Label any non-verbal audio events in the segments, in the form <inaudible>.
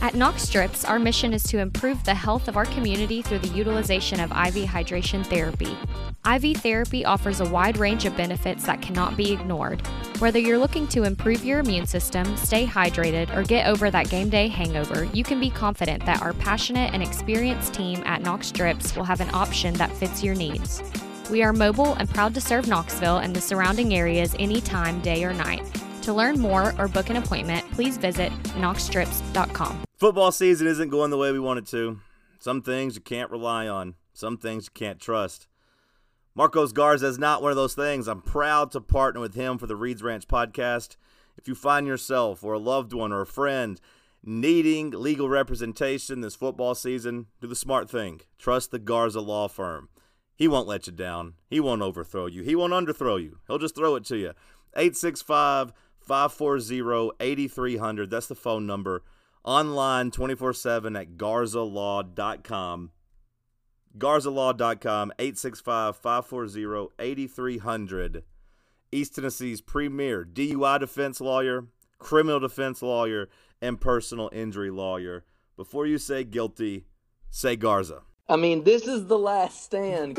At Knox Drips, our mission is to improve the health of our community through the utilization of IV hydration therapy. IV therapy offers a wide range of benefits that cannot be ignored. Whether you're looking to improve your immune system, stay hydrated, or get over that game day hangover, you can be confident that our passionate and experienced team at Knox Drips will have an option that fits your needs. We are mobile and proud to serve Knoxville and the surrounding areas anytime, day or night. To learn more or book an appointment, please visit knoxdrips.com. Football season isn't going the way we want it to. Some things you can't rely on, some things you can't trust. Marcos Garza is not one of those things. I'm proud to partner with him for the Reed's Ranch podcast. If you find yourself or a loved one or a friend needing legal representation this football season, do the smart thing. Trust the Garza Law Firm. He won't let you down. He won't overthrow you. He won't underthrow you. He'll just throw it to you. 865 540 8300. That's the phone number. Online 24 7 at garzalaw.com. Garzalaw.com, 865 540 8300. East Tennessee's premier DUI defense lawyer, criminal defense lawyer, and personal injury lawyer. Before you say guilty, say Garza. I mean, this is the last stand.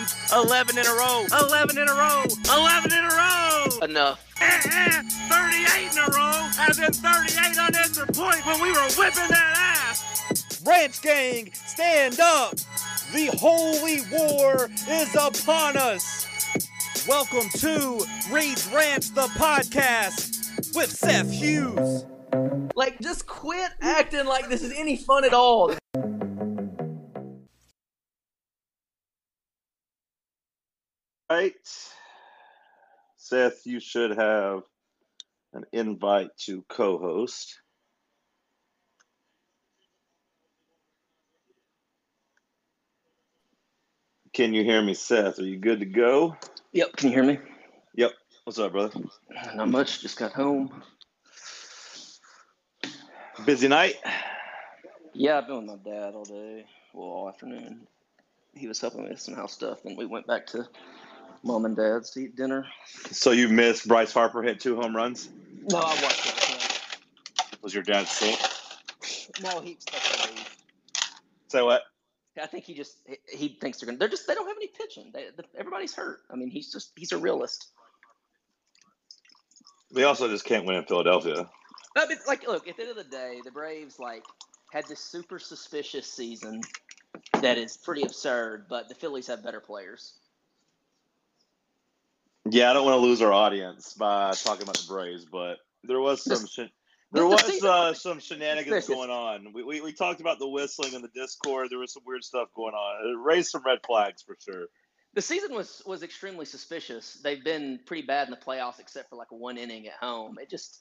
11 in a row. 11 in a row. 11 in a row. Enough. Eh, eh, 38 in a row. As in 38 on unanswered point when we were whipping that ass. Ranch Gang, stand up. The holy war is upon us. Welcome to Reed's Ranch, the podcast with Seth Hughes. Like, just quit acting like this is any fun at all. Right. Seth, you should have an invite to co host. Can you hear me, Seth? Are you good to go? Yep. Can you hear me? Yep. What's up, brother? Not much. Just got home. Busy night? Yeah, I've been with my dad all day. Well, all afternoon. He was helping me with some house stuff, and we went back to mom and dad's to eat dinner. So you missed Bryce Harper hit two home runs? No, I watched it. Was your dad sick? No, he expected. Say what? I think he just he, he thinks they're gonna. They're just they don't have any pitching. They, the, everybody's hurt. I mean, he's just he's a realist. They also just can't win in Philadelphia. I mean, like, look, at the end of the day, the Braves like had this super suspicious season that is pretty absurd, but the Phillies have better players. Yeah, I don't want to lose our audience by talking about the Braves, but there was some sh- there was uh, some shenanigans going on. We, we we talked about the whistling in the Discord. There was some weird stuff going on. It raised some red flags for sure. The season was was extremely suspicious. They've been pretty bad in the playoffs, except for like one inning at home. It just,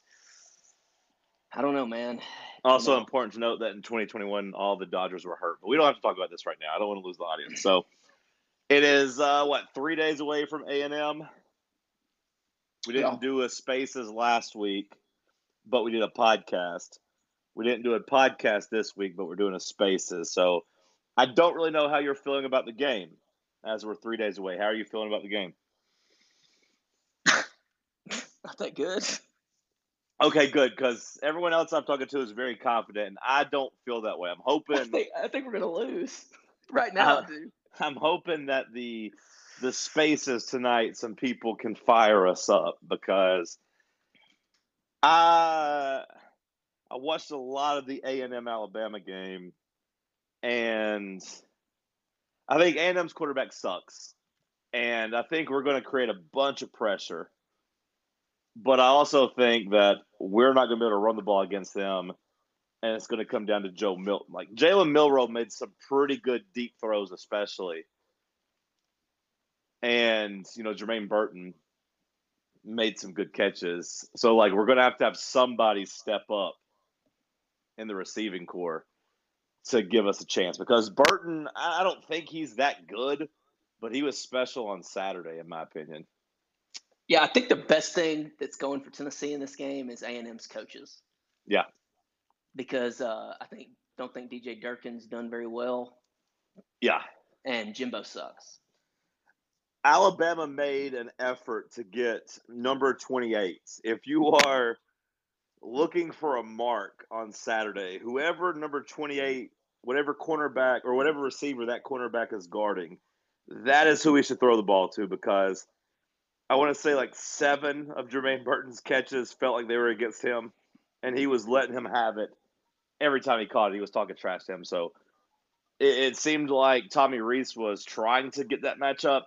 I don't know, man. Also know, important to note that in 2021, all the Dodgers were hurt. But we don't have to talk about this right now. I don't want to lose the audience. So it is uh, what three days away from A and M. We didn't Yeah. do a Spaces last week, but we did a podcast. We didn't do a podcast this week, but we're doing a Spaces. So I don't really know how you're feeling about the game as we're three days away. How are you feeling about the game? <laughs> not that good. Okay, good, because everyone else I'm talking to is very confident, and I don't feel that way. I'm I hoping think I think we're gonna lose <laughs> right now, Uh, <laughs> dude. I'm hoping that the the spaces tonight, some people can fire us up because I I watched a lot of the A and M Alabama game, and I think A and M's quarterback sucks, and I think we're going to create a bunch of pressure. But I also think that we're not going to be able to run the ball against them, and it's going to come down to Joe Milton. Like Jalen Milroe made some pretty good deep throws, especially, and you know Jermaine Burton made some good catches. So like we're going to have to have somebody step up in the receiving corps to give us a chance because Burton, I I don't think he's that good, but he was special on Saturday, in my opinion. Yeah, I think the best thing that's going for Tennessee in this game is A and M's coaches. Yeah. because uh, I think don't think DJ Durkin's done very well, Yeah. and Jimbo sucks. Alabama made an effort to get number 28. If you are looking for a mark on Saturday, whoever number 28, whatever cornerback or whatever receiver that cornerback is guarding, that is who we should throw the ball to because I want to say like seven of Jermaine Burton's catches felt like they were against him, and he was letting him have it every time he caught it. He was talking trash to him. So it, it seemed like Tommy Rees was trying to get that matchup.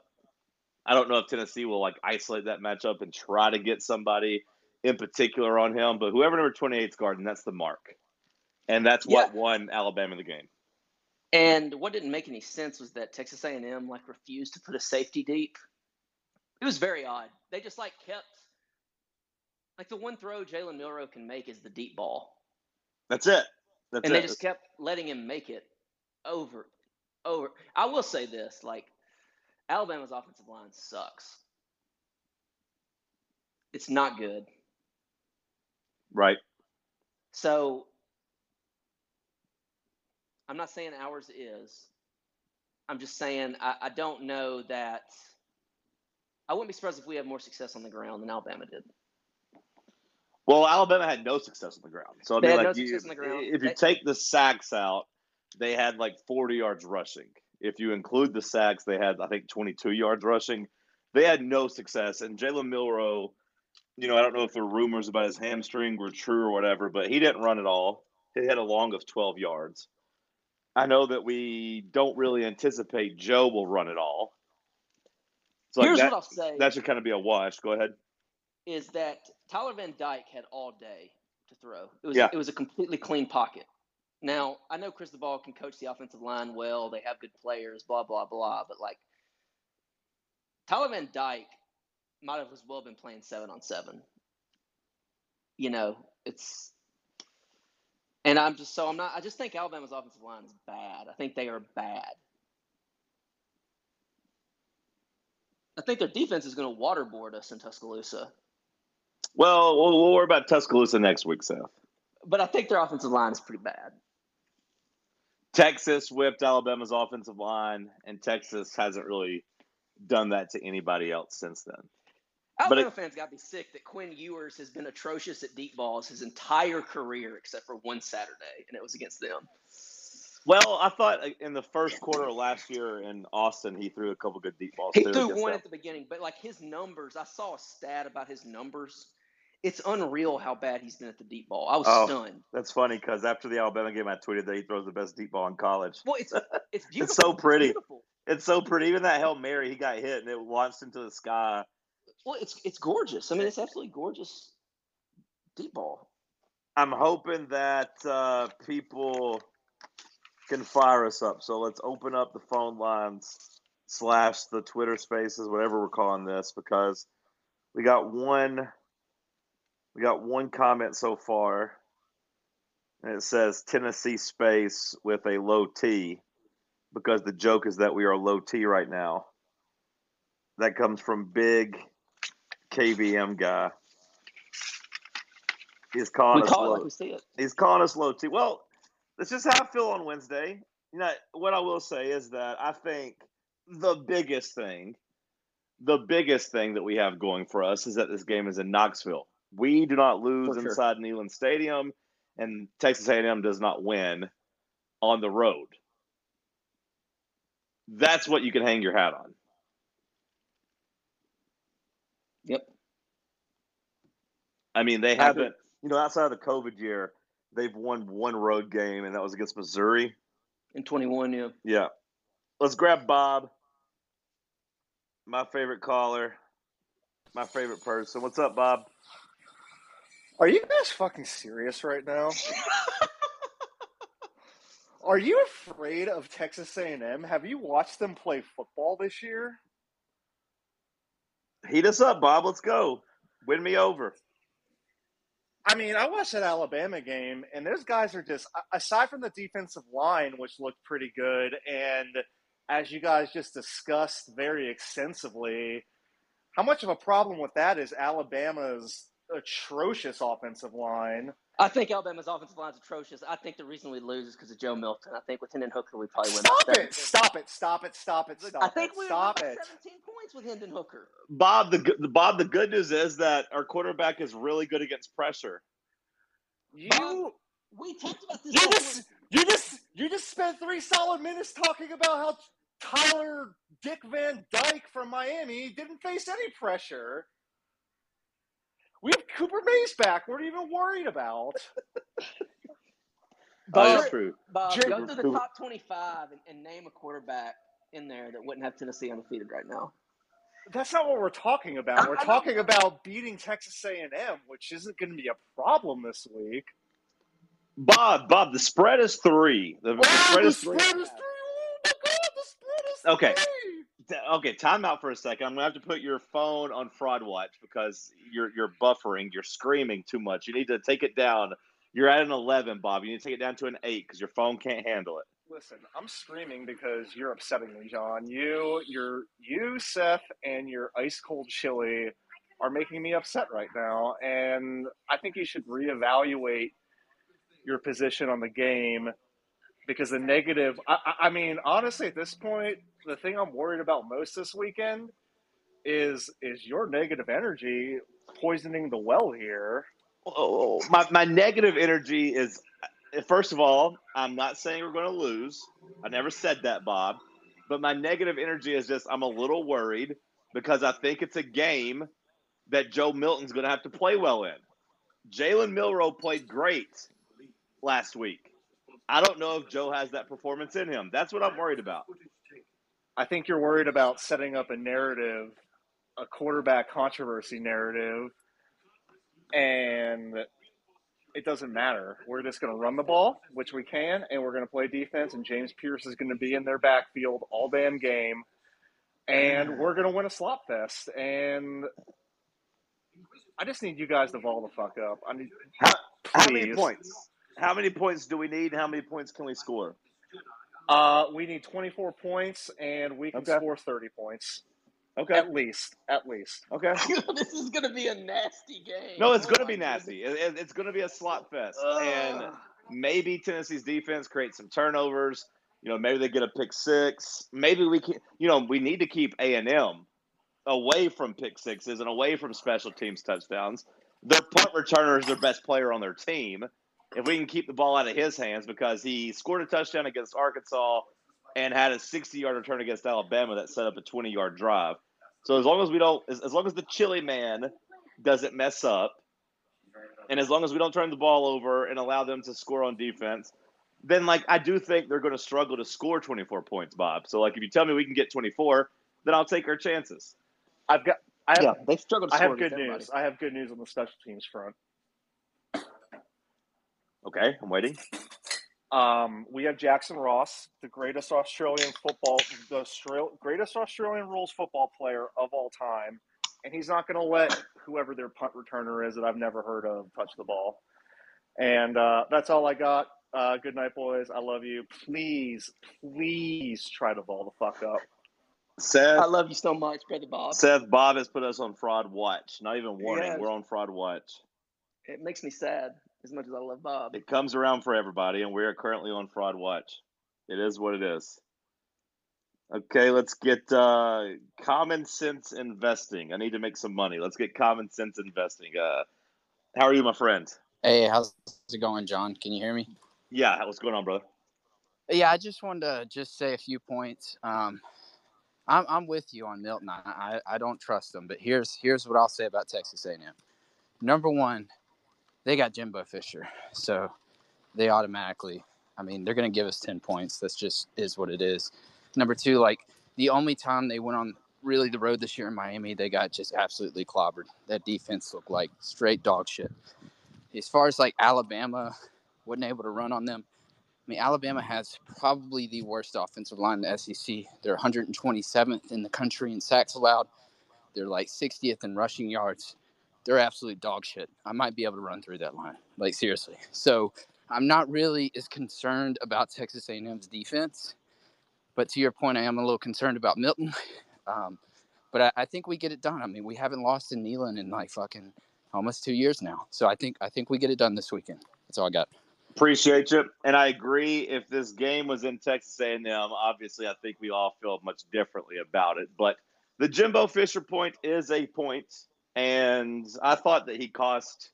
I don't know if Tennessee will like isolate that matchup and try to get somebody in particular on him, but whoever number 28 is guarding, that's the mark. And that's what Yeah. won Alabama the game. And what didn't make any sense was that Texas A&M like refused to put a safety deep. It was very odd. They just like kept like the one throw Jalen Milroe can make is the deep ball, That's it. That's and it. they just kept letting him make it over, over. I will say this: like Alabama's offensive line sucks. It's not good. right. So I'm not saying ours is. I'm just saying I, I don't know that. I wouldn't be surprised if we have more success on the ground than Alabama did. Well, Alabama had no success on the ground. So I They mean, had no you, success on the ground. if you They- take the sacks out, they had like 40 yards rushing. If you include the sacks, they had I think 22 yards rushing. They had no success. And Jalen Milroe, you know, I don't know if the rumors about his hamstring were true or whatever, but he didn't run at all. He had a long of 12 yards. I know that we don't really anticipate Joe will run at all. So like Here's that, what I'll say: that should kind of be a wash. Go ahead. is that Tyler Van Dyke had all day to throw. It was Yeah. it was a completely clean pocket. Now I know Chris Ball can coach the offensive line well. They have good players. Blah blah blah. But like Tyler Van Dyke might have as well been playing seven on seven. You know, it's and I'm just so I'm not I just think Alabama's offensive line is bad. I think they are bad. I think their defense is going to waterboard us in Tuscaloosa. Well, we'll, we'll worry about Tuscaloosa next week, Seth. But I think their offensive line is pretty bad. Texas whipped Alabama's offensive line, and Texas hasn't really done that to anybody else since then. But Alabama it- fans got to be sick that Quinn Ewers has been atrocious at deep balls his entire career, except for one Saturday, and it was against them. Well, I thought uh, in the first quarter of last year in Austin, he threw a couple good deep balls. He too threw one them. at the beginning, but like his numbers, I saw a stat about his numbers. It's unreal how bad he's been at the deep ball. I was Oh. stunned. That's funny because after the Alabama game, I tweeted that he throws the best deep ball in college. Well, it's <laughs> it's beautiful. it's so pretty. beautiful. It's so pretty. Even that hail mary, he got hit and it launched into the sky. Well, it's it's gorgeous. I mean, it's absolutely gorgeous deep ball. I'm hoping that uh, people can fire us up. So let's open up the phone lines slash the Twitter Spaces, whatever we're calling this, because we got one. We got one comment so far, and it says Tennessee space with a low T, because the joke is that we are low T right now. That comes from Big KVM guy. He's calling we us call it low like we see it. he's calling us low T. Well, that's just how I feel on Wednesday. You know, what I will say is that I think the biggest thing, the biggest thing that we have going for us is that this game is in Knoxville. We do not lose For sure. inside Neyland Stadium, and Texas A&M does not win on the road. That's what you can hang your hat on. Yep. I mean, they haven't, you know, outside of the COVID year, they've won one road game, and that was against Missouri. In 21, yeah. Yeah. Let's grab Bob, my favorite caller, my favorite person. What's up, Bob? Are you guys fucking serious right now? <laughs> Are you afraid of Texas A&M? Have you watched them play football this year? Heat us up, Bob. Let's go. Win me over. I mean, I watched that Alabama game, and those guys are just aside from the defensive line, which looked pretty good, and as you guys just discussed very extensively, how much of a problem with that is Alabama's atrocious offensive line? I think Alabama's offensive line is atrocious. I think the reason we lose is because of Joe Milton. I think with Hendon Hooker, we probably win. Stop it! Stop it! Stop it! Stop it! Stop I think it! we Stop it! 17 points with Hendon Hooker. Bob, the good- Bob, the good news is that our quarterback is really good against pressure. You We talked about this. you just week. you just you just spent three solid minutes talking about how Tyler Dick Van Dyke from Miami didn't face any pressure. We have Cooper Mays back. We're you even worried about? That <laughs> Bob, oh, is true. Bob, Jake- go through the top 25 and, and name a quarterback in there that wouldn't have Tennessee undefeated right now. That's not what we're talking about. We're talking about beating Texas A&M, which isn't going to be a problem this week. Bob, Bob, the spread is three. The, the spread the is three. is three. Oh my god, the spread is Okay. three. Okay, time out for a second. I'm gonna have to put your phone on fraud watch because you're you're buffering. You're screaming too much. You need to take it down. You're at an 11, Bob. You need to take it down to an eight because your phone can't handle it. Listen, I'm screaming because you're upsetting me, John. You, your, you, Seth, and your ice cold chili are making me upset right now, and I think you should reevaluate your position on the game because the negative. I I mean, honestly, at this point, the thing I'm worried about most this weekend is is your negative energy poisoning the well here. Oh, oh, oh my my negative energy is. First of all, I'm not saying we're going to lose. I never said that, Bob. But my negative energy is just I'm a little worried because I think it's a game that Joe Milton's going to have to play well in. Jalen Milroe played great last week. I don't know if Joe has that performance in him. That's what I'm worried about. I think you're worried about setting up a narrative, a quarterback controversy narrative, and it doesn't matter. We're just going to run the ball, which we can, and we're going to play defense, and James Pearce is going to be in their backfield all damn game, and mm. we're going to win a slop fest. And I just need you guys to ball the fuck up. I need How, how many points? How many points do we need? How many points can we score? Uh, we need 24 points, and we can Okay. score 30 points Okay. at least. At least. Okay. <laughs> this is going to be a nasty game. No, it's Oh going to be nasty. It, it- it's going to be a slot fest, goodness. and maybe Tennessee's defense creates some turnovers. You know, maybe they get a pick six. Maybe we can. You know, we need to keep A and M away from pick sixes and away from special teams touchdowns. Their punt returner is their best player on their team. If we can keep the ball out of his hands, because he scored a touchdown against Arkansas and had a 60-yard return against Alabama that set up a 20-yard drive. So as long as we don't, as, as long as the chili man doesn't mess up, and as long as we don't turn the ball over and allow them to score on defense, then like I do think they're going to struggle to score 24 points, Bob. So like if you tell me we can get 24, then I'll take our chances. I've got. I have, they struggled to I have good news. I have good news on the special teams front. Okay, I'm waiting. Um, we have Jackson Ross, the greatest Australian football, the Austral- greatest Australian rules football player of all time, and he's not going to let whoever their punt returner is that I've never heard of touch the ball. And uh, that's all I got. Uh, good night, boys. I love you. Please, please try to ball the fuck up. Seth, I love you so much, brother Bob. Seth, Bob has put us on fraud watch. Not even warning. Yes. We're on fraud watch. It makes me sad as much as I love Bob. It comes around for everybody, and we are currently on fraud watch. It is what it is. Okay, let's get uh, common sense investing. I need to make some money. Let's get common sense investing. Uh, how are you, my friend? Hey, how's it going, John? Can you hear me? Yeah, what's going on, brother? Yeah, I just wanted to just say a few points. Um, I'm I'm with you on Milton. I, I I don't trust them, but here's here's what I'll say about Texas A&M. Number one, they got Jimbo Fisher, so they automatically. I mean, they're going to give us ten points. That's just is what it is. Number two, like the only time they went on really the road this year in Miami, they got just absolutely clobbered. That defense looked like straight dog shit. As far as like Alabama, wasn't able to run on them. I mean, Alabama has probably the worst offensive line in the SEC. They're 127th in the country in sacks allowed. They're like 60th in rushing yards. They're absolute dog shit. I might be able to run through that line, like seriously. So I'm not really as concerned about Texas A&M's defense, but to your point, I am a little concerned about Milton. <laughs> Um, but I, I, think we get it done. I mean, we haven't lost in Neyland in like fucking almost two years now, so I think I think we get it done this weekend. That's all I got. Appreciate you, and I agree. If this game was in Texas A&M, obviously, I think we all feel much differently about it. But the Jimbo Fisher point is a point, and I thought that he cost.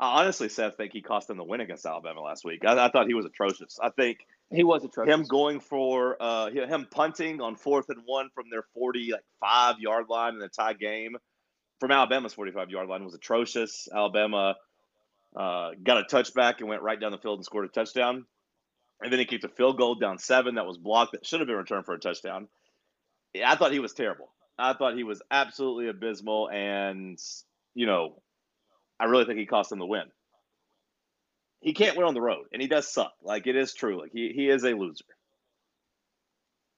I honestly, Seth, think he cost them the win against Alabama last week. I, I thought he was atrocious. I think he was atrocious. Him going for uh, him punting on fourth and one from their forty like five yard line in the tie game from Alabama's forty five yard line was atrocious. Alabama uh, got a touchback and went right down the field and scored a touchdown. And then he kicked a field goal down seven that was blocked that should have been returned for a touchdown. I thought he was terrible. I thought he was absolutely abysmal, and you know, I really think he cost them the win he can't win on the road, and he does suck. Like it is true. Like he he is a loser.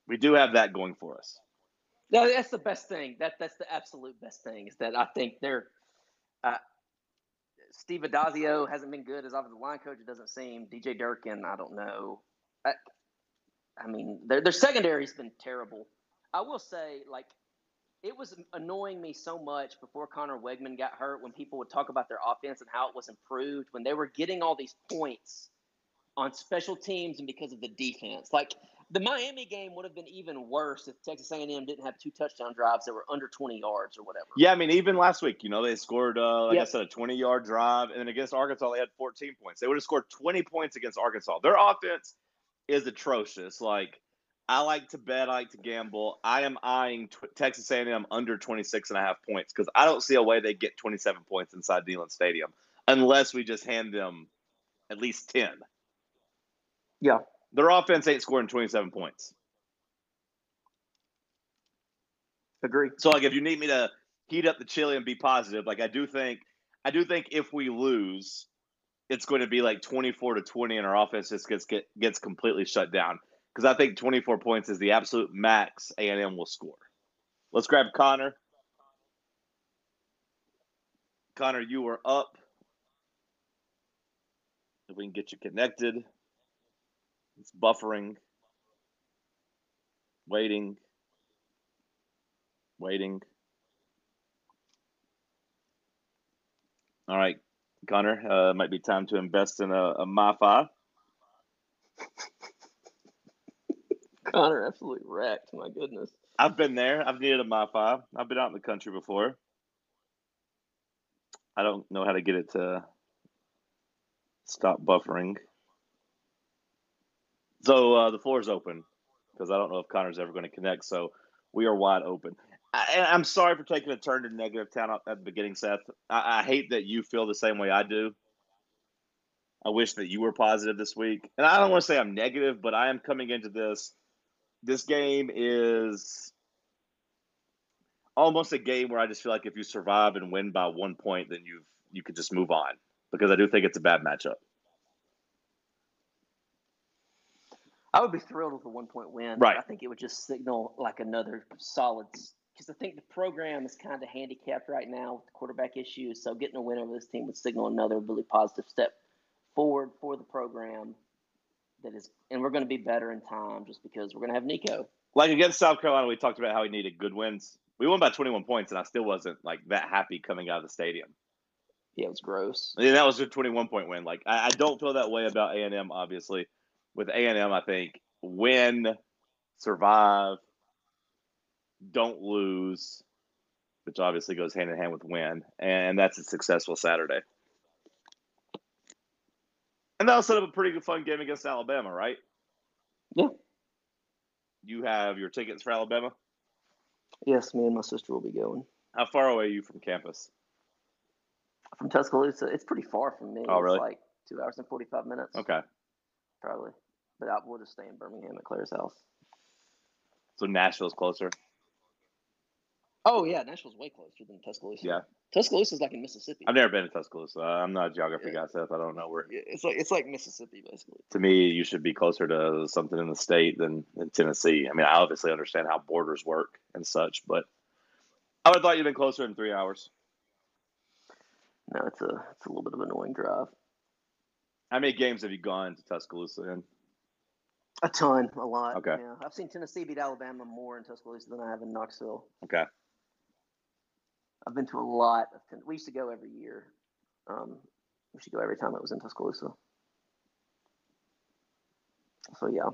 We do have that going for us. No, that's the best thing. That that's the absolute best thing is that I think they're. Uh, Steve Addazio hasn't been good as offensive line coach. It doesn't seem. DJ Durkin, I don't know. I, I mean, their their secondary's been terrible. I will say, like it was annoying me so much before Conner Weigman got hurt when people would talk about their offense and how it was improved when they were getting all these points on special teams and because of the defense. Like the Miami game would have been even worse if Texas A&M didn't have two touchdown drives that were under 20 yards or whatever. Yeah, I mean even last week, you know, they scored uh, like yep. I said a 20-yard drive and then against Arkansas they had 14 points. They would have scored 20 points against Arkansas. Their offense is atrocious. Like I like to bet. I like to gamble. I am eyeing t- Texas A&M under 26 and a half points because I don't see a way they get 27 points inside Neyland Stadium unless we just hand them at least 10. Yeah. Their offense ain't scoring 27 points. Agree. So like if you need me to heat up the chili and be positive, like I do think I do think if we lose, it's going to be like 24 to 20 and our offense just gets get, gets completely shut down because I think 24 points is the absolute max A&M will score. Let's grab Connor. Connor, you are up. If we can get you connected. It's buffering. Waiting. Waiting. All right, Connor, uh, might be time to invest in a, a. Connor absolutely wrecked. My goodness. I've been there. I've needed a MiFi. I've been out in the country before. I don't know how to get it to stop buffering. So uh, the floor is open because I don't know if Connor's ever going to connect. So we are wide open. I, am sorry for taking a turn to negative town at the beginning, Seth. I, I hate that you feel the same way I do. I wish that you were positive this week. And I don't want to say I'm negative, but I am coming into this this game is almost a game where I just feel like if you survive and win by one point, then you've you could just move on because I do think it's a bad matchup. I would be thrilled with a one point win. Right. I think it would just signal like another solid because I think the program is kind of handicapped right now with the quarterback issues. So getting a win over this team would signal another really positive step forward for the program that is, and we're going to be better in time just because we're going to have Nico. Like against South Carolina, we talked about how we needed good wins. We won by 21 points, and I still wasn't like that happy coming out of the stadium. Yeah, it was gross. And that was a 21 point win. Like I, I don't feel that way about A and M. Obviously, with A and M, I think win, survive, don't lose, which obviously goes hand in hand with win, and that's a successful Saturday. And that'll set up a pretty good fun game against Alabama, right? Yeah. You have your tickets for Alabama? Yes, me and my sister will be going. How far away are you from campus? From Tuscaloosa, it's pretty far from me. Oh, really? It's like two hours and forty-five minutes. Okay. Probably, but I will just stay in Birmingham at Claire's house. So Nashville's closer. Oh yeah, Nashville's way closer than Tuscaloosa. Yeah. Tuscaloosa is like in Mississippi. I've never been to Tuscaloosa. I'm not a geography yeah. guy, Seth. I don't know where. It's like it's like Mississippi, basically. To me, you should be closer to something in the state than, than Tennessee. I mean, I obviously understand how borders work and such, but I would have thought you'd been closer in three hours. No, it's a it's a little bit of an annoying drive. How many games have you gone to Tuscaloosa in? A ton, a lot. Okay. Yeah, I've seen Tennessee beat Alabama more in Tuscaloosa than I have in Knoxville. Okay. I've been to a lot of. Ten- we used to go every year. Um, we used to go every time it was in Tuscaloosa. So yeah,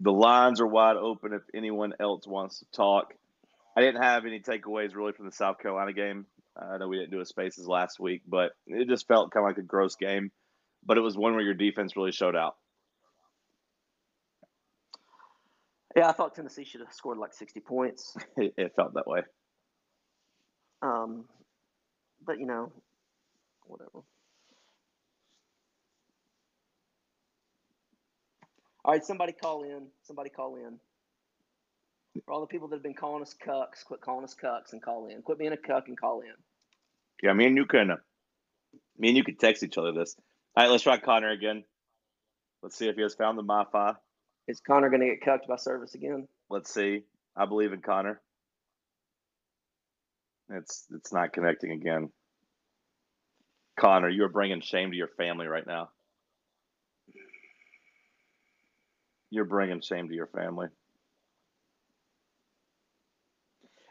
The lines are wide open if anyone else wants to talk. I didn't have any takeaways really from the South Carolina game. I know we didn't do a spaces last week, but it just felt kind of like a gross game. But it was one where your defense really showed out. yeah. I thought Tennessee should have scored like sixty points. It, <laughs> it felt that way. Um, but you know, whatever. All right, somebody call in. Somebody call in. For all the people that have been calling us cucks, quit calling us cucks and call in. Quit being a cuck and call in. Yeah, me and you can, uh, me and you could text each other this. All right, let's try Connor again. Let's see if he has found the MiFi. Is Connor going to get cucked by service again? Let's see. I believe in Connor. It's it's not connecting again. Connor, you are bringing shame to your family right now. You're bringing shame to your family.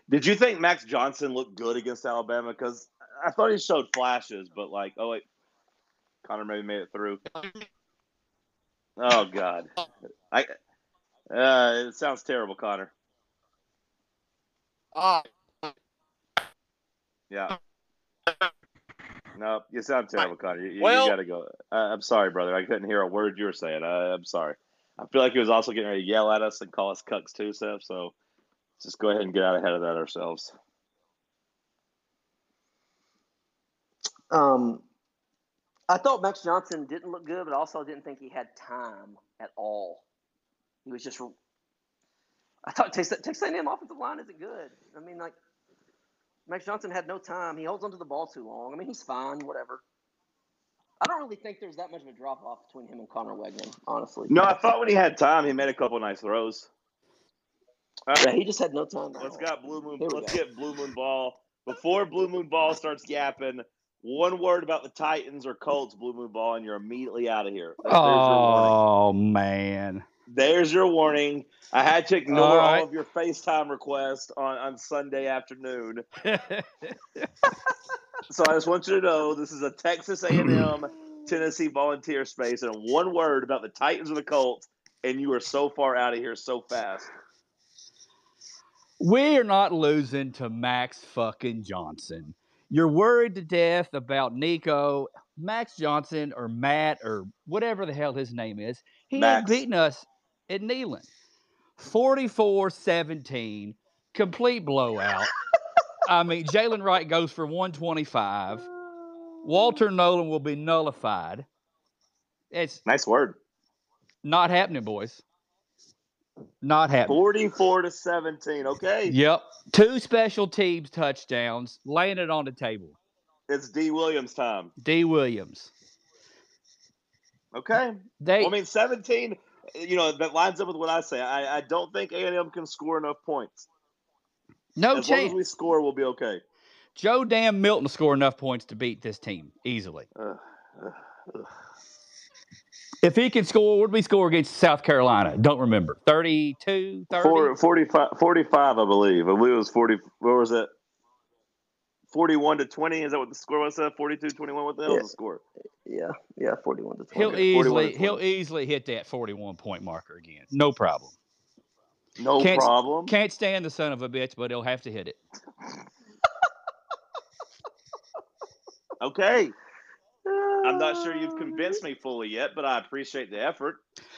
Did you think Max Johnson looked good against Alabama? Because I thought he showed flashes, but like, oh wait, Connor maybe made it through. Oh God, I. Uh, it sounds terrible, Connor. Ah, Yeah. <laughs> No, you sound terrible, Connor. You, you- Well- you gotta go. Uh, I'm sorry, brother. I couldn't hear a word you were saying. Uh, I'm sorry. I feel like he was also getting ready to yell at us and call us cucks too, Seth. So just go ahead and get out ahead of that ourselves. Um, I thought Max Johnson didn't look good, but also didn't think he had time at all. He was just. I thought Texas, Texas A&M offensive line isn't good. I mean, like Max Johnson had no time. He holds onto the ball too long. I mean, he's fine, whatever. I don't really think there's that much of a drop off between him and Conner Weigman, honestly. No, I thought when he had time, he made a couple nice throws. All right, Yeah, he just had no time. let's all. got Blue Moon. Here Let's go. get Blue Moon Ball before Blue Moon Ball starts yapping. One word about the Titans or Colts, Blue Moon Ball, and you're immediately out of here. There's. Oh man. There's your warning. I had to ignore All all, right. of your FaceTime requests on, on Sunday afternoon. <laughs> So I just want you to know this is a Texas A&M <clears throat> Tennessee volunteer space, and one word about the Titans or the Colts, and you are so far out of here so fast. we are not losing to Max fucking Johnson. You're worried to death about Nico, Max Johnson, or Matt, or whatever the hell his name is. He Max. ain't beating us at Neyland. 44 17, complete blowout. <laughs> I mean, Jaylen Wright goes for 125. Walter Nolen will be nullified. It's Nice word. not happening, boys. Not happening. 44 to 17. Okay. Yep. Two special teams touchdowns, laying it on the table. It's Dee Williams time. Dee Williams. Okay. They Well, I mean, 17, you know, that lines up with what I say. I, I don't think A&M can score enough points. no as long as we score, we'll be okay. Joe Damn Milton will score enough points to beat this team easily. Ugh, ugh, ugh. If he can score, what did we score against South Carolina? Don't remember. 32, 30? Four, 45, 45, I believe. I believe it was 40. What was it? 41 to 20. Is that what the score was? That 42 21. What the hell Yeah. was the score? Yeah, yeah, 41 to 20. He'll easily to he'll easily hit that 41 point marker again. No problem. No Can't- problem. Can't stand the son of a bitch, but he'll have to hit it. <laughs> Okay. I'm not sure you've uh, convinced me fully yet, but I appreciate the effort.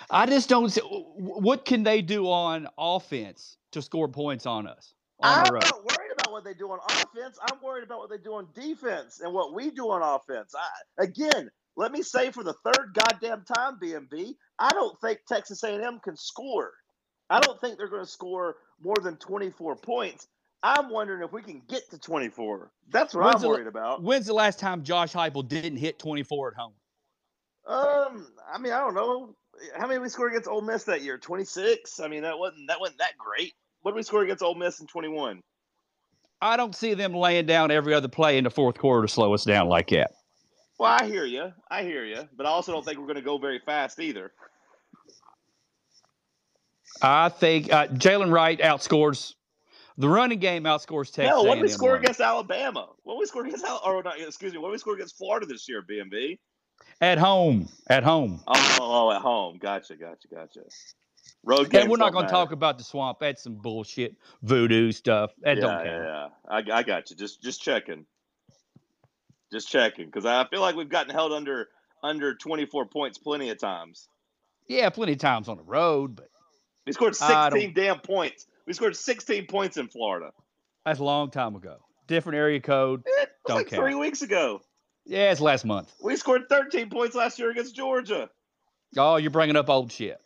I just don't see what can they do on offense to score points on us on I'm the road. not worried about what they do on offense. I'm worried about what they do on defense and what we do on offense. I, again, let me say for the third goddamn time, BMB, I don't think Texas A&M can score. I don't think they're going to score more than 24 points. I'm wondering if we can get to 24. That's what When's I'm the- worried about. When's the last time Josh Heupel didn't hit 24 at home? Um, I mean, I don't know. How many we score against Ole Miss that year? 26. I mean, that wasn't that wasn't that great. What did we score against Ole Miss in 21? I don't see them laying down every other play in the fourth quarter to slow us down like that. Well, I hear you. I hear you. But I also don't think we're going to go very fast either. I think uh, Jaylen Wright outscores the running game outscores Texas. Hell, what did we score running. against Alabama? What did we score against Al- or not, excuse me, what did we score against Florida this year, BMB? at home? At home. Oh, oh, at home. Gotcha, gotcha, gotcha. Road games And we're not going to talk about the swamp. That's some bullshit voodoo stuff. That yeah, don't count. yeah, yeah. I, I got you. Just just checking. Just checking because I feel like we've gotten held under under 24 points plenty of times. Yeah, plenty of times on the road, but We scored 16 damn points. We scored 16 points in Florida. that's a long time ago. Different area code. Eh, it was Don't like count. three weeks ago. Yeah, it's last month. We scored 13 points last year against Georgia. Oh, you're bringing up old shit.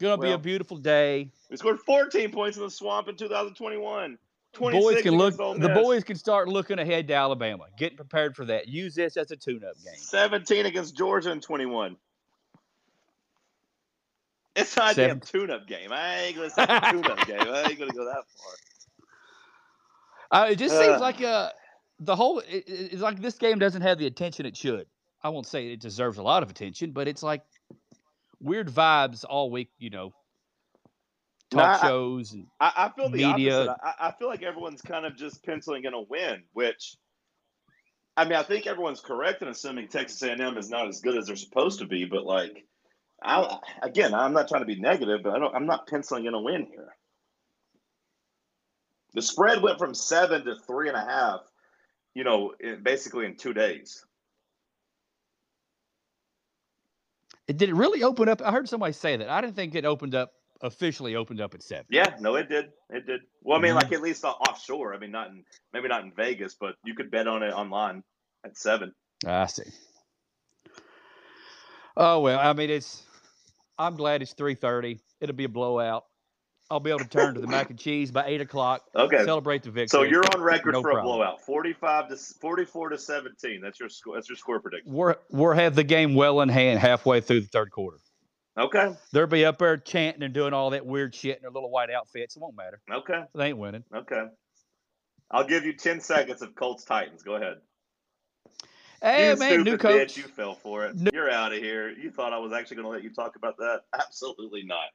Gonna be a beautiful day. We scored 14 points in the swamp in 2021. 26 Boys can look. The boys can start looking ahead to Alabama. Getting prepared for that. Use this as a tune-up game. 17 against Georgia in 21. It's not a Seven- damn tune-up game. I ain't gonna say a tune-up game. I ain't gonna go that far. <laughs> Uh, it just seems Uh. like uh, the whole. It- it's like this game doesn't have the attention it should. I won't say it deserves a lot of attention, but it's like weird vibes all week. You know, talk I- shows and I, I feel the Media. opposite. I, I feel like everyone's kind of just penciling in a win, which I mean, I think everyone's correct in assuming Texas A&M is not as good as they're supposed to be. But like, I again, I'm not trying to be negative, but I don't. I'm not penciling in a win here. The spread went from seven to three and a half. You know, in, basically in two days. it did it really open up. I heard somebody say that. I didn't think it opened up officially. Opened up at seven. Yeah, no, it did. It did. Well, I mean, Mhm. like at least offshore. I mean, not in maybe not in Vegas, but you could bet on it online at seven. I see. Oh well, I mean it's. I'm glad it's three thirty. It'll be a blowout. I'll be able to turn to the mac and cheese by eight o'clock. Okay. Celebrate the victory. So you're on record No for a blowout, forty-five to forty-four to seventeen. That's your score. That's your score prediction. We're we're have the game well in hand halfway through the third quarter. Okay. They'll be up there chanting and doing all that weird shit in their little white outfits. It won't matter. Okay. They ain't winning. Okay. I'll give you ten seconds of Colts Titans. Go ahead. Hey you man, new bitch, coach. you fell for it. New- You're out of here. You thought I was actually going to let you talk about that? <laughs> Absolutely not.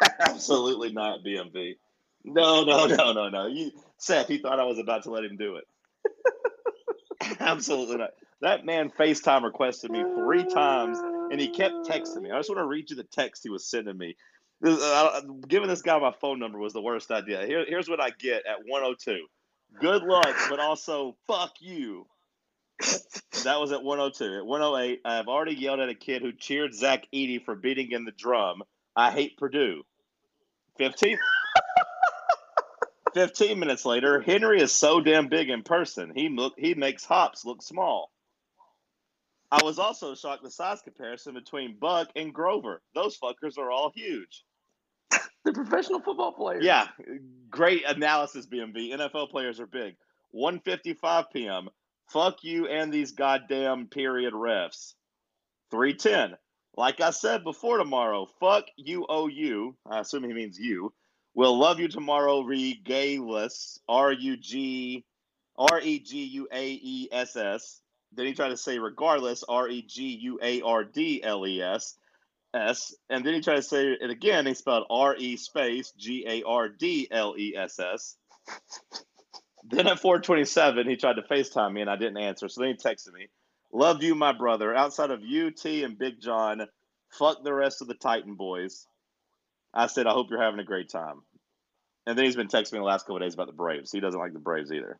<laughs> Absolutely not, BMV. No, no, no, no, no. You, Seth, he thought I was about to let him do it. <laughs> Absolutely not. That man FaceTime requested me three times, and he kept texting me. I just want to read you the text he was sending me. This, uh, giving this guy my phone number was the worst idea. Here, here's what I get at 102. Good luck, but also fuck you. That was at 102. At 108, I have already yelled at a kid who cheered Zach Eady for beating in the drum. I hate Purdue. 15. 15 minutes later, Henry is so damn big in person. He look he makes hops look small. I was also shocked the size comparison between Buck and Grover. Those fuckers are all huge. <laughs> The professional football players. Yeah, great analysis, BMV. NFL players are big. 1:55 p.m. Fuck you and these goddamn period refs. 310. Like I said before tomorrow, fuck you OU. I assume he means you. We'll love you tomorrow regardless. R U G R E G U A E S S. Then he tried to say regardless, R E G U A R D L E S. S, and then he tried to say it again. He spelled R E space G A R D L E S S. Then at 427, he tried to FaceTime me and I didn't answer. So then he texted me, Love you, my brother. Outside of UT and Big John, fuck the rest of the Titan boys. I said, I hope you're having a great time. And then he's been texting me the last couple of days about the Braves. He doesn't like the Braves either.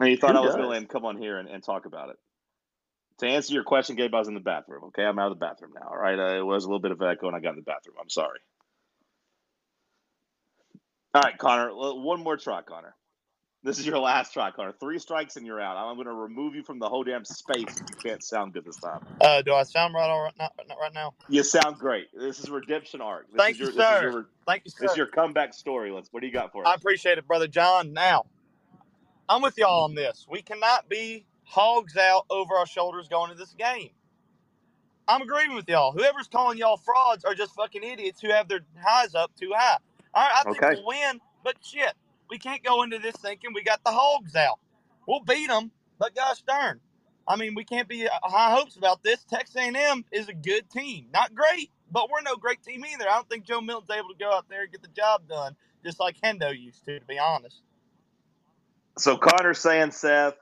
And he thought Who I was going to come on here and, and talk about it. To answer your question, Gabe, I was in the bathroom. Okay, I'm out of the bathroom now. All right, uh, it was a little bit of echo, and I got in the bathroom. I'm sorry. All right, Connor, one more try, Connor. This is your last try, Connor. Three strikes and you're out. I'm going to remove you from the whole damn space if you can't sound good this time. Uh, do I sound right all right now? Right now? You sound great. This is redemption arc. This Thank is your, you, This sir. your, Thank you, this is your comeback story. Let's. What do you got for us? I appreciate it, brother John. Now, I'm with y'all on this. We cannot be hogs out over our shoulders going to this game. I'm agreeing with y'all. Whoever's calling y'all frauds are just fucking idiots who have their highs up too high. All right, I think Okay. we'll win, but shit, we can't go into this thinking we got the Hogs out. We'll beat them, but gosh darn, I mean, we can't be uh, high hopes about this. Texas A&M is a good team, not great, but we're no great team either. I don't think Joe Milton's able to go out there and get the job done, just like Hendo used to, to be honest. So Connor's saying, Seth,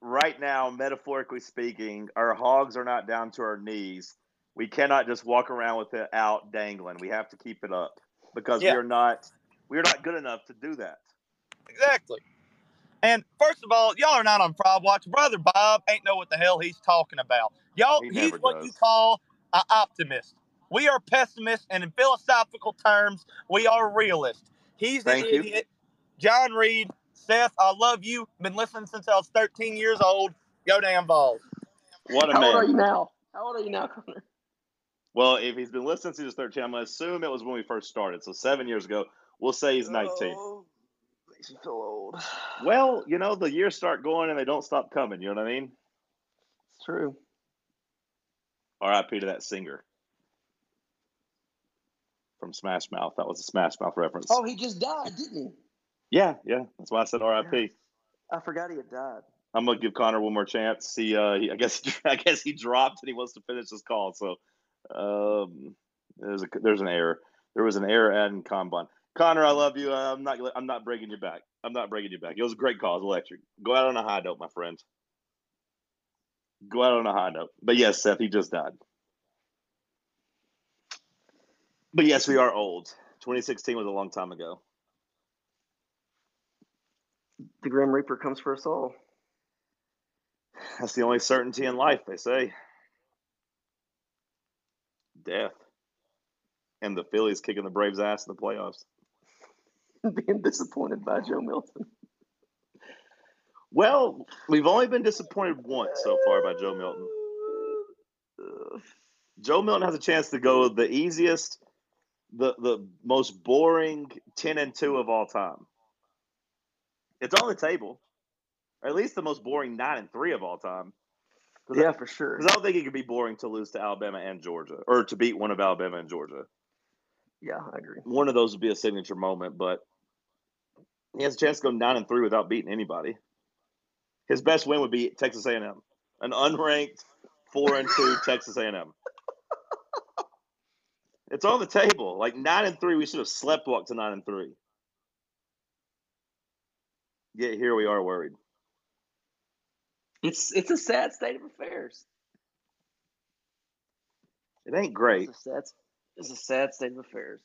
right now, metaphorically speaking, our hogs are not down to our knees. We cannot just walk around with it out dangling. We have to keep it up because Yeah. we are not we are not good enough to do that. Exactly. And first of all, y'all are not on Fraud Watch. Brother Bob ain't know what the hell he's talking about. Y'all, He he's what does. you call an optimist. We are pessimists, and in philosophical terms, we are realists. He's an Thank you. idiot. John Reed, Seth, I love you. Been listening since I was 13 years old. Go damn Vols. What a man. How old are you now? How old are you now, Connor? Well, if he's been listening since he was 13, I'm going to assume it was when we first started. So seven years ago. We'll say he's 19. Oh, makes me feel old. <sighs> Well, you know, the years start going and they don't stop coming. You know what I mean? It's true. R.I.P. to that singer from Smash Mouth. That was a Smash Mouth reference. Oh, he just died, didn't he? Yeah, yeah. That's why I said R.I.P. I forgot he had died. I'm gonna give Connor one more chance. See, uh, he, I guess <laughs> I guess he dropped and he wants to finish his call. So, um, there's a there's an error. There was an error adding combine. Connor, I love you. I'm not I'm not breaking you back. I'm not breaking you back. It was a great was electric. Go out on a high note, my friends. Go out on a high note. But yes, Seth, he just died. But yes, we are old. 2016 was a long time ago. The Grim Reaper comes for us all. That's the only certainty in life, they say. Death. And the Phillies kicking the Braves' ass in the playoffs. <laughs> Being disappointed by Joe Milton. Well, we've only been disappointed once so far by Joe Milton. Joe Milton has a chance to go the easiest, the the most boring ten and two of all time. It's on the table. Or at least the most boring nine and three of all time. Yeah, I, for sure. 'cause I don't think it could be boring to lose to Alabama and Georgia, or to beat one of Alabama and Georgia. Yeah, I agree. One of those would be a signature moment, but he has a chance to go nine and three without beating anybody. His best win would be Texas A&M, an unranked four and two <laughs> Texas A&M. It's on the table. Like nine and three, we should have slept walked to nine and three. Yet here we are worried. It's it's a sad state of affairs. It ain't great. It's a sad, it's a sad state of affairs.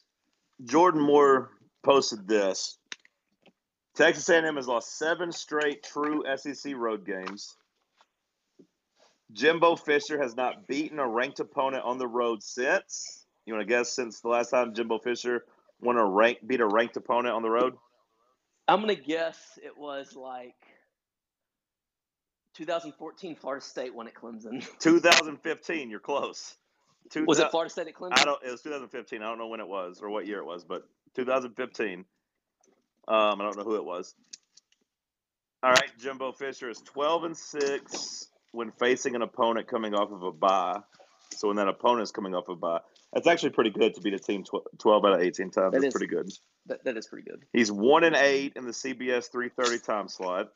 Jordan Moore posted this. Texas A&M has lost seven straight true SEC road games. Jimbo Fisher has not beaten a ranked opponent on the road since. You want to guess since the last time Jimbo Fisher won a rank beat a ranked opponent on the road? I'm gonna guess it was like 2014 Florida State won at Clemson. <laughs> 2015. You're close. Two Was it Florida State at Clemson? I don't. It was 2015. I don't know when it was or what year it was, but 2015. Um, I don't know who it was. All right, Jimbo Fisher is 12 and six when facing an opponent coming off of a bye. So when that opponent is coming off a bye, that's actually pretty good to beat a team 12 out of 18 times. That That's is- pretty good. That, that is pretty good. He's one and eight in the CBS 330 time slot.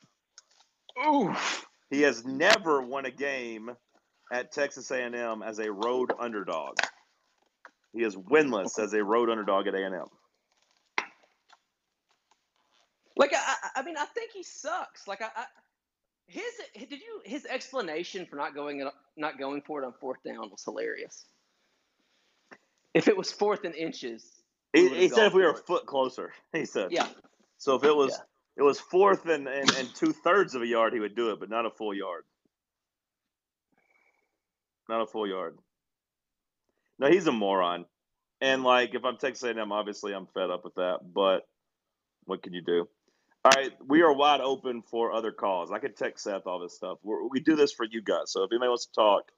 Oof. He has never won a game at Texas A&M as a road underdog. He is winless as a road underdog at A&M. Like I, I- mean, I think he sucks. Like I, I his did you his explanation for not going not going for it on fourth down was hilarious. If it was fourth and inches, He, he said if we were a foot closer, he said. Yeah. So if it was Yeah. it was fourth and, and, and two thirds of a yard, he would do it, but not a full yard. Not a full yard. No, he's a moron. And like, if I'm Texas A&M, obviously I'm fed up with that. But what can you do? All right, we are wide open for other calls. I could text Seth all this stuff. We're, we do this for you guys. So if anybody wants to talk,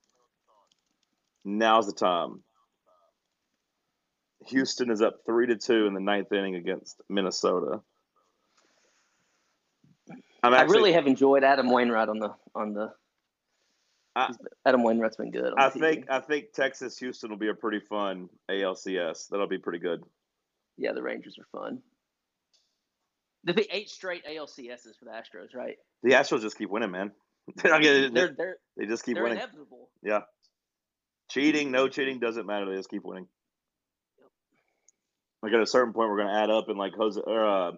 now's the time. Houston is up three to two in the ninth inning against Minnesota. I'm I really have enjoyed Adam Wainwright on the on the. I- Adam Wainwright's been good. I think I think Texas Houston will be a pretty fun ALCS. That'll be pretty good. Yeah, the Rangers are fun. There'll be eight straight ALCSs for the Astros, right? The Astros just keep winning, man. <laughs> They're They're they're they just keep they're winning. inevitable. Yeah. Cheating, no cheating doesn't matter. They just keep winning. Like at a certain point, we're going to add up, and like Jose or uh,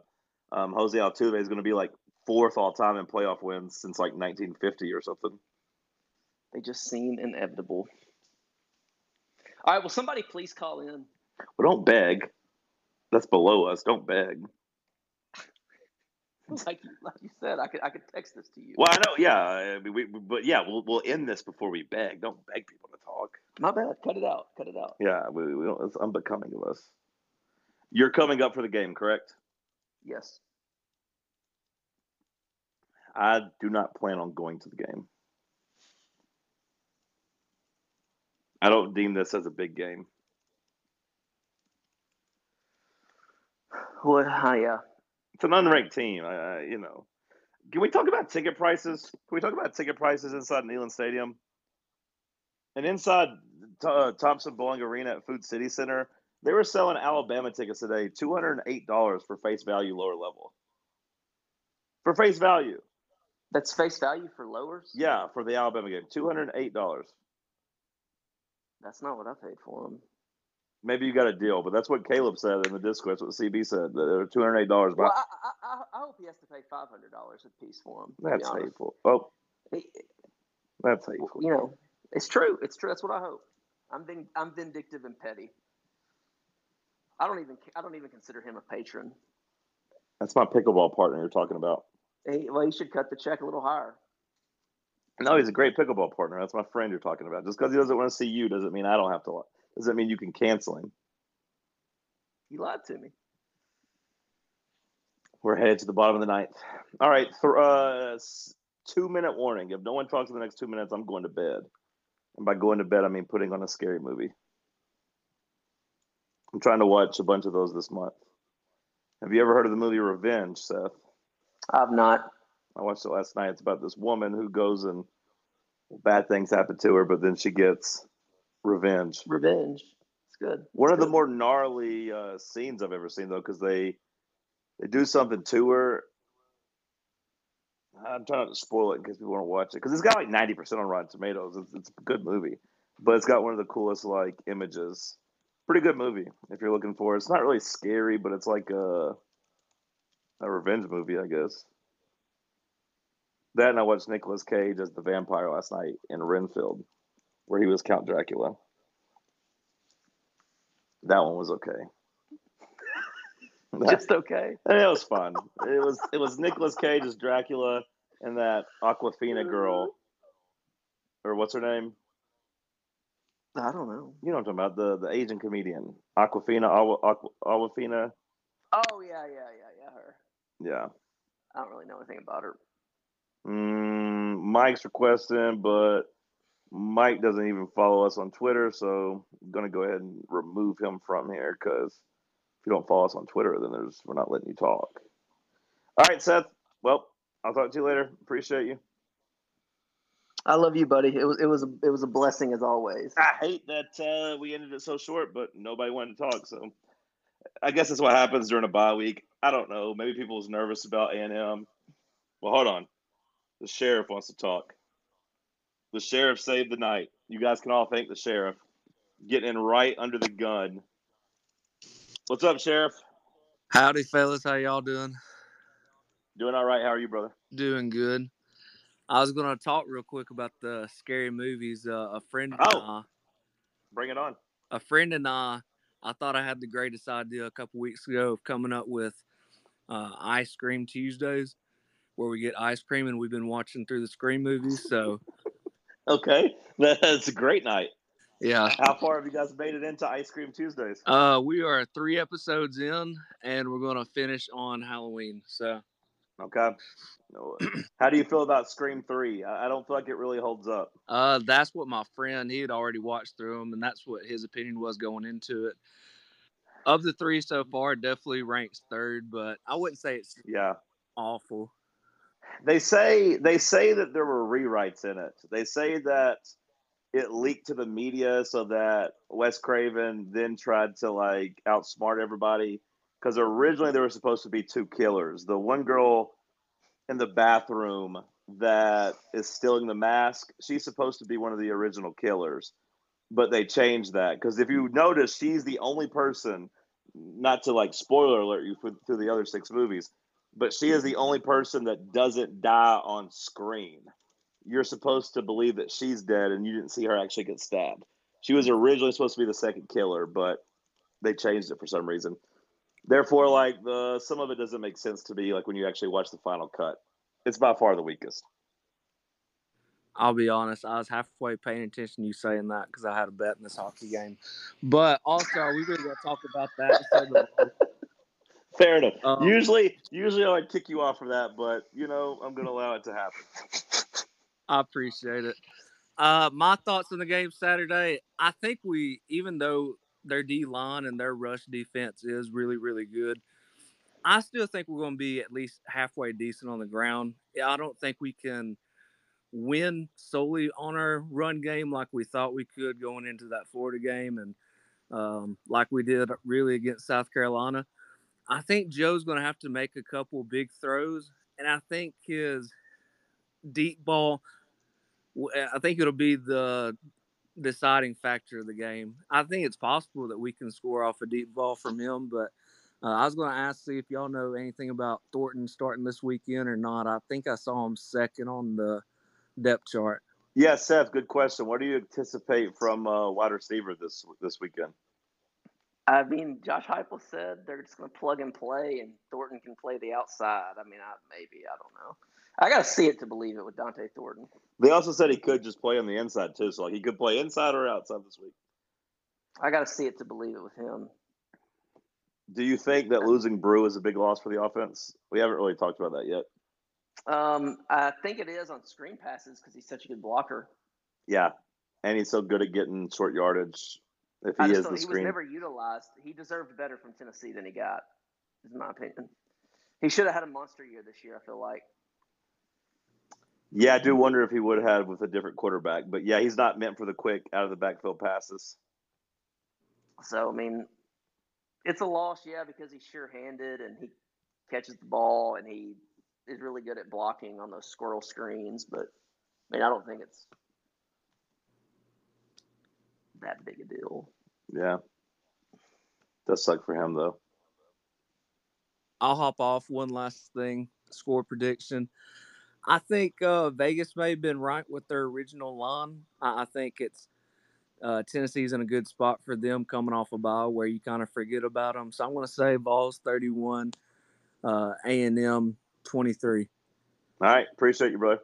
um, Jose Altuve is going to be like fourth all time in playoff wins since like 1950 or something. They just seem inevitable. All right, will somebody please call in? Well, don't beg. That's below us. Don't beg. <laughs> Like you, like you said, I could I could text this to you. Well, I know. Yeah, I mean, we, but yeah, we'll we'll end this before we beg. Don't beg people to talk. My bad. Cut it out. Cut it out. Yeah, we, we don't. It's unbecoming of us. You're coming up for the game, correct? Yes. I do not plan on going to the game. I don't deem this as a big game. Well, uh, yeah. It's an unranked team. I, I, you know, can we talk about ticket prices? Can we talk about ticket prices inside Neyland Stadium and inside uh, Thompson Bowling Arena at Food City Center? They were selling Alabama tickets today, two hundred and eight dollars for face value, lower level. For face value, That's face value for lowers. yeah, for the Alabama game, two hundred and eight dollars. That's not what I paid for them. Maybe you got a deal, but that's what Caleb said in the Discord. That's what CB said. That they were two hundred eight dollars. Well, I, I, I, I hope he has to pay five hundred dollars a piece for them. That's hateful. Oh, that's hateful. You know, it's true. It's true. That's what I hope. I'm vin- I'm vindictive and petty. I don't even I don't even consider him a patron. That's my pickleball partner you're talking about. He, well, he should cut the check a little higher. No, he's a great pickleball partner. That's my friend you're talking about. Just because he doesn't want to see you doesn't mean I don't have to. Doesn't mean you can cancel him. You lied to me. We're headed to the bottom of the ninth. All right, th- uh, two minute warning. If no one talks in the next two minutes, I'm going to bed. And by going to bed, I mean putting on a scary movie. I'm trying to watch a bunch of those this month. Have you ever heard of the movie Revenge, Seth? I've not. I watched it last night. It's about this woman who goes and bad things happen to her, but then she gets revenge. Revenge. It's good. One It's of the more gnarly uh, scenes I've ever seen, though, because they they do something to her. I'm trying not to spoil it in case people want to watch it because it's got like 90 percent on Rotten Tomatoes. It's, it's a good movie, but it's got one of the coolest like images. Pretty good movie if you're looking for. it. It's not really scary, but it's like a a revenge movie, I guess. That and I watched Nicolas Cage as the vampire last night in Renfield, where he was Count Dracula. That one was okay. Just okay. <laughs> It was fun. It was it was Nicolas Cage as Dracula and that Aquafina girl, or what's her name? I don't know. You know what I'm talking about the the Asian comedian Aquafina Awa, Aqua, Awafina. Oh yeah, yeah, yeah, yeah. Her. Yeah. I don't really know anything about her. Mm, Mike's requesting, but Mike doesn't even follow us on Twitter, so I'm gonna go ahead and remove him from here because if you don't follow us on Twitter, then there's we're not letting you talk. All right, Seth. Well, I'll talk to you later. Appreciate you. I love you, buddy. It was it was a it was a blessing as always. I hate that uh, we ended it so short, but nobody wanted to talk. So I guess that's what happens during a bye week. I don't know. Maybe people was nervous about A and M. Well, hold on. The sheriff wants to talk. The sheriff saved the night. You guys can all thank the sheriff getting in right under the gun. What's up, sheriff? Howdy, fellas. How y'all doing? Doing all right. How are you, brother? Doing good. I was gonna talk real quick about the scary movies. Uh, a friend, and Oh. I, Bring it on. a friend and I, I thought I had the greatest idea a couple weeks ago of coming up with uh, ice cream Tuesdays, where we get ice cream, and we've been watching through the Scream movies. So Okay, <laughs> that's a great night. yeah, How far have you guys made it into Ice Cream Tuesdays? uh, we are three episodes in, and we're gonna finish on Halloween. So Okay. <clears throat> How do you feel about Scream Three? I I don't feel like it really holds up. Uh, that's what my friend he had already watched through them, and that's what his opinion was going into it. Of the three so far, definitely ranks third, but I wouldn't say it's Yeah. awful. They say they say that there were rewrites in it. They say that it leaked to the media so that Wes Craven then tried to like outsmart everybody because originally there were supposed to be two killers. The one girl in the bathroom that is stealing the mask, she's supposed to be one of the original killers, but they changed that because if you notice, she's the only person. Not to like spoiler alert you for, through the other six movies, but she is the only person that doesn't die on screen. You're supposed to believe that she's dead, and you didn't see her actually get stabbed. She was originally supposed to be the second killer, but they changed it for some reason. Therefore, like the some of it doesn't make sense to me. Like when you actually watch the final cut, it's by far the weakest. I'll be honest, I was halfway paying attention to you saying that because I had a bet in this hockey game. But also, we really got to talk about that. <laughs> Fair enough. Um, usually, usually I would kick you off for that, but you know I'm going to allow it to happen. I appreciate it. Uh, my thoughts on the game Saturday. I think we, even though their D line and their rush defense is really, really good, I still think we're going to be at least halfway decent on the ground. I don't think we can win solely on our run game like we thought we could going into that Florida game and um, like we did really against South Carolina. I think Joe's going to have to make a couple big throws, and I think his deep ball. I think it'll be the deciding factor of the game. I think it's possible that we can score off a deep ball from him, but uh, I was going to ask see if y'all know anything about Thornton starting this weekend or not. I think I saw him second on the depth chart. Yeah, Seth, good question. What do you anticipate from uh, wide receiver this this weekend? I mean, Josh Heupel said they're just going to plug and play, and Thornton can play the outside. I mean, I, maybe I don't know. I got to see it to believe it with Dont'e Thornton. They also said he could just play on the inside too, so like he could play inside or outside this week. I got to see it to believe it with him. Do you think that losing Brew is a big loss for the offense? We haven't really talked about that yet. Um, I think it is on screen passes because he's such a good blocker. Yeah, and he's so good at getting short yardage. If I he just is the he was never utilized. He deserved better from Tennessee than he got, is my opinion. He should have had a monster year this year. I feel like. yeah, I do wonder if he would have had with a different quarterback. But yeah, he's not meant for the quick out of the backfield passes. So I mean, it's a loss, yeah, because he's sure-handed and he catches the ball and he is really good at blocking on those squirrel screens. But I mean, I don't think it's that big a deal. Yeah, does suck for him though. I'll hop off one last thing. Score prediction. I think uh, Vegas may have been right with their original line. I, I think it's uh, Tennessee's in a good spot for them coming off a bye where you kind of forget about them. So I'm going to say Vols 31, uh, A&M 23. All right, appreciate you, bro.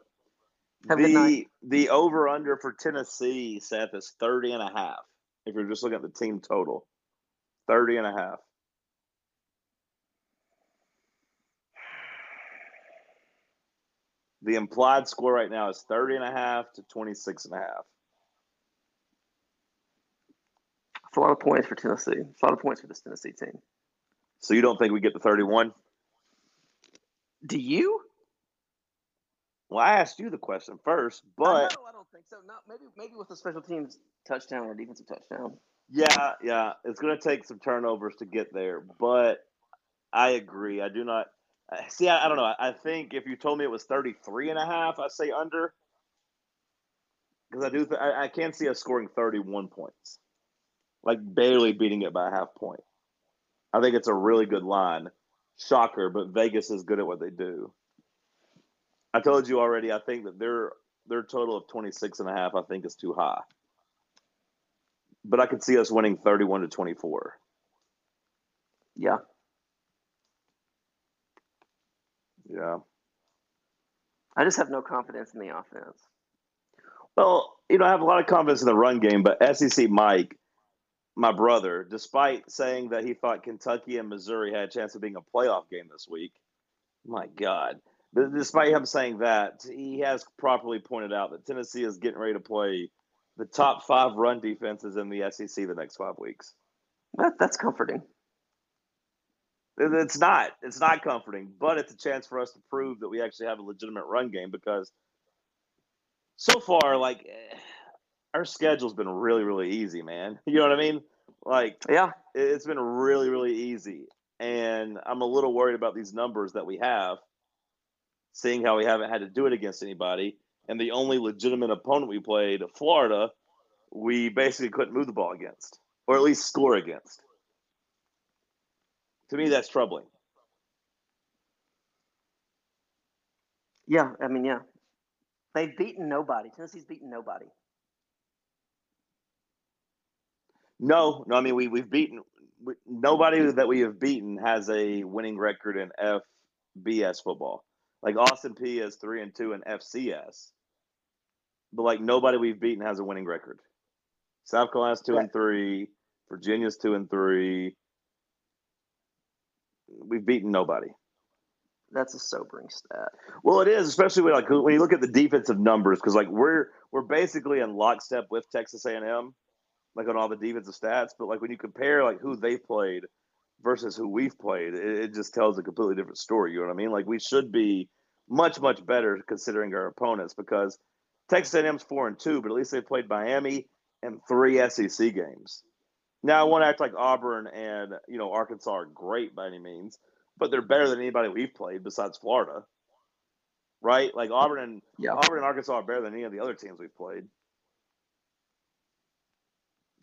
Have the the over under for Tennessee, Seth, is 30 and a half. If you're just looking at the team total, 30 and a half. The implied score right now is 30 and a half to 26 and a half. It's a lot of points for Tennessee. It's a lot of points for this Tennessee team. So you don't think we get to 31? Do you? Well, I asked you the question first, I, but know, I don't think so. No, maybe maybe with a special teams touchdown or defensive touchdown. yeah, yeah, it's going to take some turnovers to get there. But I agree. I do not see. I, I don't know. I, I think if you told me it was 33 and a half, I'd say under. Because I do, th- I, I can see us scoring 31 points, like barely beating it by a half point. I think it's a really good line. Shocker, but Vegas is good at what they do. I told you already. I think that their their total of 26 and a half, I think, is too high. But I could see us winning 31 to 24. Yeah. Yeah. I just have no confidence in the offense. Well, you know, I have a lot of confidence in the run game, but SEC Mike, my brother, despite saying that he thought Kentucky and Missouri had a chance of being a playoff game this week, my God. But despite him saying that, he has properly pointed out that Tennessee is getting ready to play the top five run defenses in the SEC the next five weeks. That, that's comforting. It's not. It's not comforting, but it's a chance for us to prove that we actually have a legitimate run game because so far, like, eh, our schedule's been really, really easy, man. You know what I mean? Like, Yeah. it's been really, really easy. and I'm a little worried about these numbers that we have, seeing how we haven't had to do it against anybody. And the only legitimate opponent we played, Florida, we basically couldn't move the ball against, or at least score against. To me, that's troubling. Yeah, I mean, yeah. They've beaten nobody. Tennessee's beaten nobody. No, no. I mean, we we've beaten we, nobody that we have beaten has a winning record in FBS football. Like Austin Peay is three and two in FCS, but like nobody we've beaten has a winning record. South Carolina's two and three. Virginia's two and three. We've beaten nobody. That's a sobering stat. Well, it is, especially when like when you look at the defensive numbers, because like we're we're basically in lockstep with Texas A and M, like on all the defensive stats. But like when you compare like who they played versus who we've played, it, it just tells a completely different story. You know what I mean? Like we should be much much better considering our opponents because Texas A&M's four and two, but at least they played Miami and three SEC games. Now I want to act like Auburn and you know Arkansas are great by any means, but they're better than anybody we've played besides Florida, right? Like Auburn and Yeah. Auburn and Arkansas are better than any of the other teams we've played.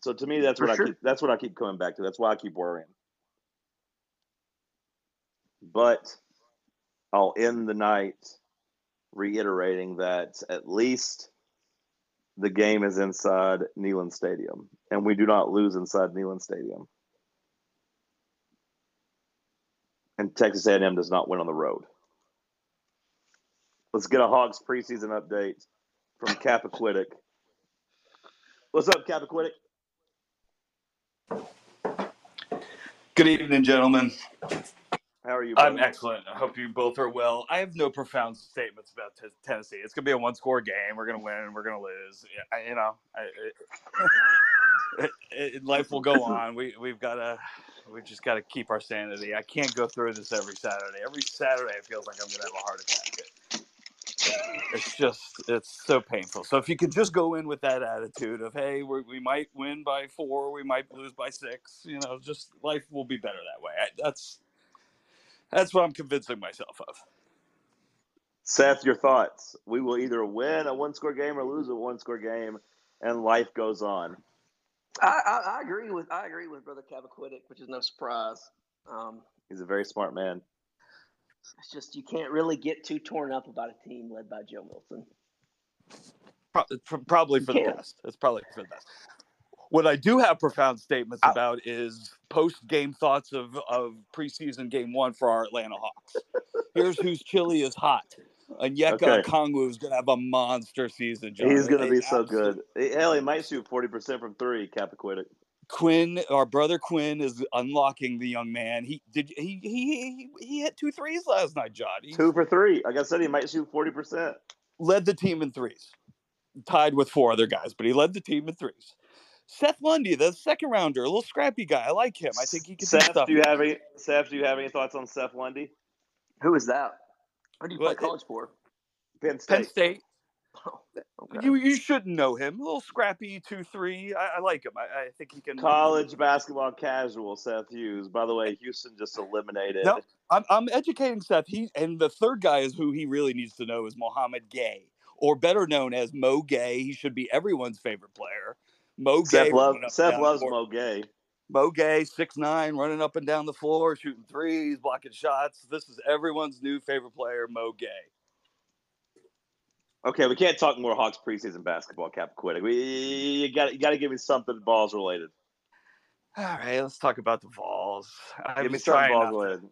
So to me, that's For what sure. I keep, that's what I keep coming back to. That's why I keep worrying. But I'll end the night reiterating that at least the game is inside Neyland Stadium, and we do not lose inside Neyland Stadium. And Texas A&M does not win on the road. Let's get a Hogs preseason update from Capaquitic. What's up, Capaquitic? Good evening, gentlemen. How are you? I'm excellent. I hope you both are well. I have no profound statements about t- Tennessee. It's gonna be a one-score game. We're gonna win. We're gonna lose. Yeah, I, you know, I, it, <laughs> it, life will go on. We we've got to. We just got to keep our sanity. I can't go through this every Saturday. Every Saturday, it feels like I'm gonna have a heart attack. It's just, it's so painful. So if you could just go in with that attitude of, hey, we're, we might win by four, we might lose by six. You know, just life will be better that way. I, that's that's what I'm convincing myself of. Seth, your thoughts? We will either win a one-score game or lose a one-score game, and life goes on. I, I, I agree with I agree with Brother Cavaquitic, which is no surprise. Um, He's a very smart man. it's just you can't really get too torn up about a team led by Joe Milton. Pro- pro- probably for the best. It's probably for the best. What I do have profound statements about is post game thoughts of, of preseason game one for our Atlanta Hawks. Here's whose chili is hot. Onyeka Okay. Kongwu is going to have a monster season, John. He's going to be so good. Hell, he might shoot forty percent from three. Capaquitic. Quin, our brother Quin, is unlocking the young man. He did. He he he, he hit two threes last night, John. He Two for three. Like I said, he might shoot forty percent. led the team in threes, tied with four other guys, but he led the team in threes. Seth Lundy, the second rounder, a little scrappy guy. I like him. I think he can do Seth, stuff. do you have any? Seth, do you have any thoughts on Seth Lundy? Who is that? Who do you play Well, college for? Penn State. Penn State. <laughs> Oh, okay. You you shouldn't know him. A little scrappy, two three. I, I like him. I, I think he can. College basketball casual. Seth Hughes. By the way, Houston just eliminated. No, I'm, I'm educating Seth. He and the third guy is who he really needs to know is Mouhamed Gueye, or better known as Mo Gueye. He should be everyone's favorite player. Mo Seth, Gay. love, Seth loves. Mo Gueye. Mo Gueye, six nine, running up and down the floor, shooting threes, blocking shots. This is everyone's new favorite player, Mo Gueye. Okay, we can't talk more Hawks preseason basketball. Capaquitic. We you got you got to give me something balls related. All right, let's talk about the balls. Give me something balls not to- related.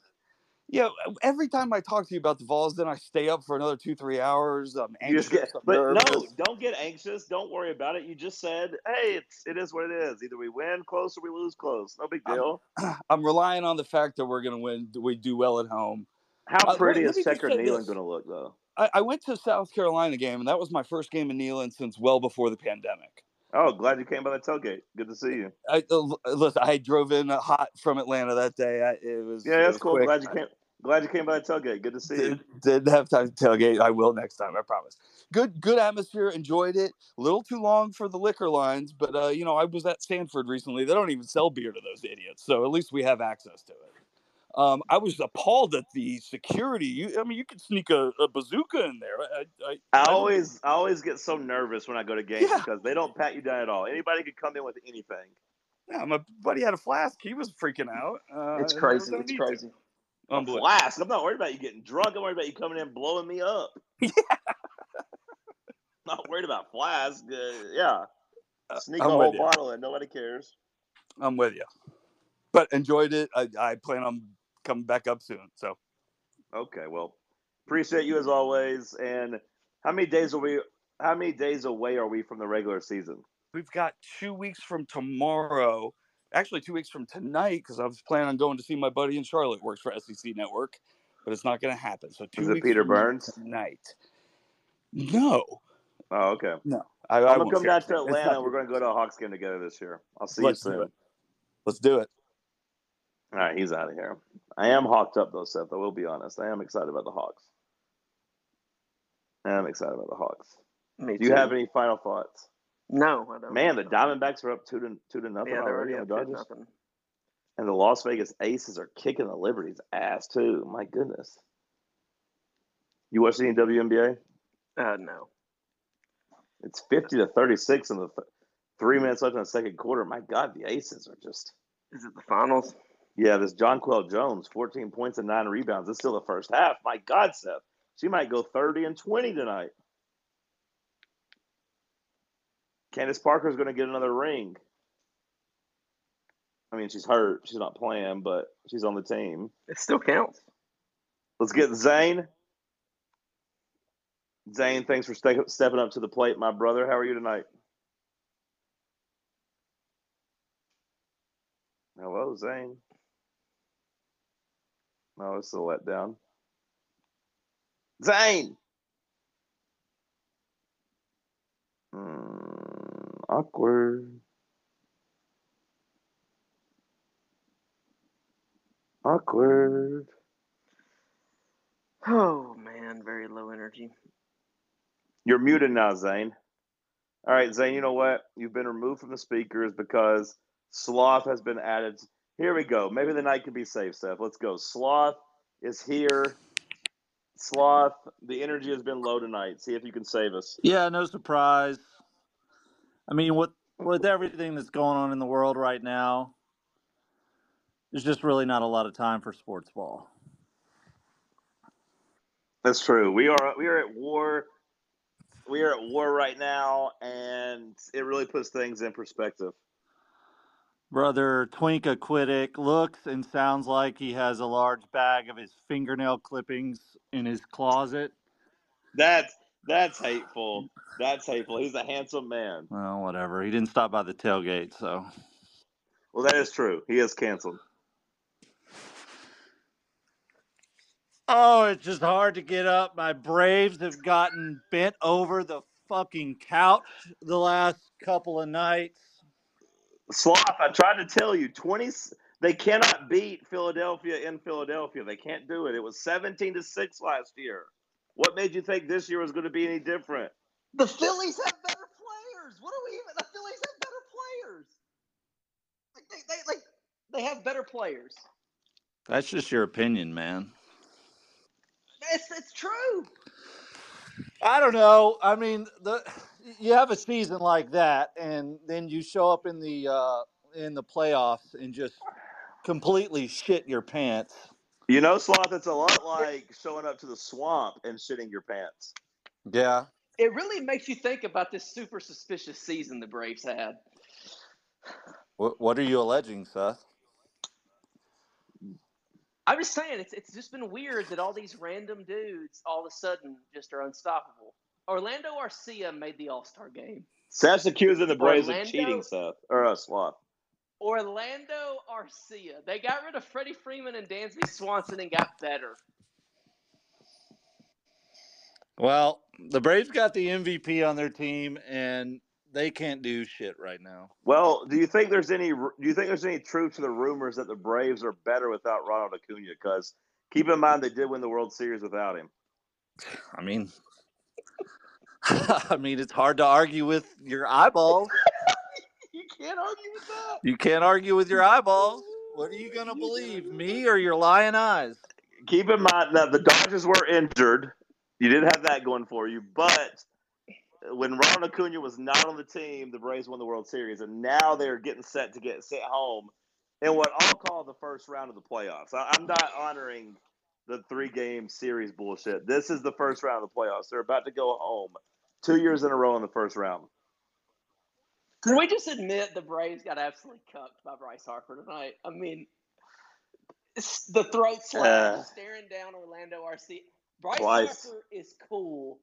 Yeah, every time I talk to you about the Vols, then I stay up for another two, three hours. I'm You anxious. just get, I'm but no, don't get anxious. Don't worry about it. You just said, "Hey, it's it is what it is. Either we win close or we lose close. No big I'm- deal." <clears throat> I'm relying on the fact that we're going to win. We do well at home. How Uh, pretty let- is say Neyland going to look, though? I, I went to South Carolina game, and that was my first game in Neyland since well before the pandemic. Oh, glad you came by the tailgate. Good to see you. I uh, listen. I drove in hot from Atlanta that day. I, it was Yeah, that's was cool. quick. Glad you came. Glad you came by the tailgate. Good to see you. Did, didn't have time to tailgate. I will next time. I promise. Good, good atmosphere. Enjoyed it. A little too long for the liquor lines, but uh, you know, I was at Sanford recently. They don't even sell beer to those idiots, so at least we have access to it. Um, I was appalled at the security. You, I mean, you could sneak a, a bazooka in there. I, I, I don't- always I always get so nervous when I go to games because they don't pat you down at all. Anybody could come in with anything. Yeah, my buddy had a flask. He was freaking out. Uh, It's and there was crazy. no It's crazy. A flask. I'm not worried about you getting drunk. I'm worried about you coming in blowing me up. <laughs> Yeah. <laughs> not worried about flask. Uh, yeah. Sneak I'm a whole you. bottle in. Nobody cares. I'm with you. But enjoyed it. I, I plan on coming back up soon. So Okay. Well, appreciate you as always. And how many days are we? How many days away are we from the regular season? we've got two weeks from tomorrow. Actually, two weeks from tonight because I was planning on going to see my buddy in Charlotte. Works for SEC Network, but it's not going to happen. So two Is weeks Peter from Burns? tonight. No, Oh, okay. no. I, I'm gonna come down to Atlanta. We're gonna go to a Hawks game together this year. I'll see Let's you soon. Let's do it. All right, he's out of here. I am hawked up though, Seth. I will be honest. I am excited about the Hawks. I am excited about the Hawks. Me Do you too. have any final thoughts? No, I don't. Man, the Diamondbacks are up two to two to nothing yeah, they're already on up the Dodgers, nothing. and the Las Vegas Aces are kicking the Liberty's ass too. My goodness. You watch any WNBA? Uh, no. It's fifty to thirty six in the th- three minutes left in the second quarter. My God, the Aces are just. Is it the finals? Yeah, this Jonquel Jones, 14 points and nine rebounds. It's still the first half. My God, Seth. She might go 30 and 20 tonight. Candace Parker is going to get another ring. I mean, she's hurt. She's not playing, but she's on the team. It still counts. Let's get Zane. Zane, thanks for ste- stepping up to the plate, my brother. How are you tonight? Hello, Zane. Oh, it's a letdown. Zane! Hmm, awkward. Awkward. Oh man, very low energy. You're muted now, Zane. All right, Zane, you know what? You've been removed from the speakers because Sloth has been added. Here we go. Maybe the night can be safe, Seth. Let's go. Sloth is here. Sloth, the energy has been low tonight. See if you can save us. Yeah, no surprise. I mean, with with everything that's going on in the world right now, there's just really not a lot of time for sports ball. That's true. We are we are at war. We are at war right now, and it really puts things in perspective. Brother Twinka Quiddick looks and sounds like he has a large bag of his fingernail clippings in his closet. That's that's hateful. That's hateful. He's a handsome man. Well, whatever. He didn't stop by the tailgate, so Well, that is true. He is canceled. Oh, it's just hard to get up. My Braves have gotten bent over the fucking couch the last couple of nights. Sloth, I tried to tell you, twenty. They cannot beat Philadelphia in Philadelphia. They can't do it. It was seventeen to six last year. What made you think this year was going to be any different? The Phillies have better players. What are we even? The Phillies have better players. Like they, they like they have better players. That's just your opinion, man. It's it's true. I don't know. I mean, the you have a season like that, and then you show up in the uh, in the playoffs and just completely shit your pants. You know, Sloth, it's a lot like showing up to the swamp and shitting your pants. Yeah. It really makes you think about this super suspicious season the Braves had. What What are you alleging, Seth? I'm just saying, it's it's just been weird that all these random dudes all of a sudden just are unstoppable. Orlando Arcia made the All Star game. Seth's accusing the Braves Orlando- of cheating, Seth or uh, Sloth. Orlando Arcia. They got rid of Freddie Freeman and Dansby Swanson and got better. Well, the Braves got the MVP on their team, and they can't do shit right now. Well, do you think there's any? Do you think there's any truth to the rumors that the Braves are better without Ronald Acuna? Because keep in mind they did win the World Series without him. I mean, <laughs> I mean, it's hard to argue with your eyeballs. <laughs> You can't argue with that. You can't argue with your eyeballs. What are you gonna believe, me or your lying eyes? Keep in mind that the Dodgers were injured. You didn't have that going for you, but when Ronald Acuna was not on the team, the Braves won the World Series, and now they're getting set to get sent home in what I'll call the first round of the playoffs. I'm not honoring the three game series bullshit. This is the first round of the playoffs. They're about to go home two years in a row in the first round. Can we just admit the Braves got absolutely cucked by Bryce Harper tonight? I mean, the throat slap, Uh, staring down Orlando Arcia. Bryce Twice. Harper is cool.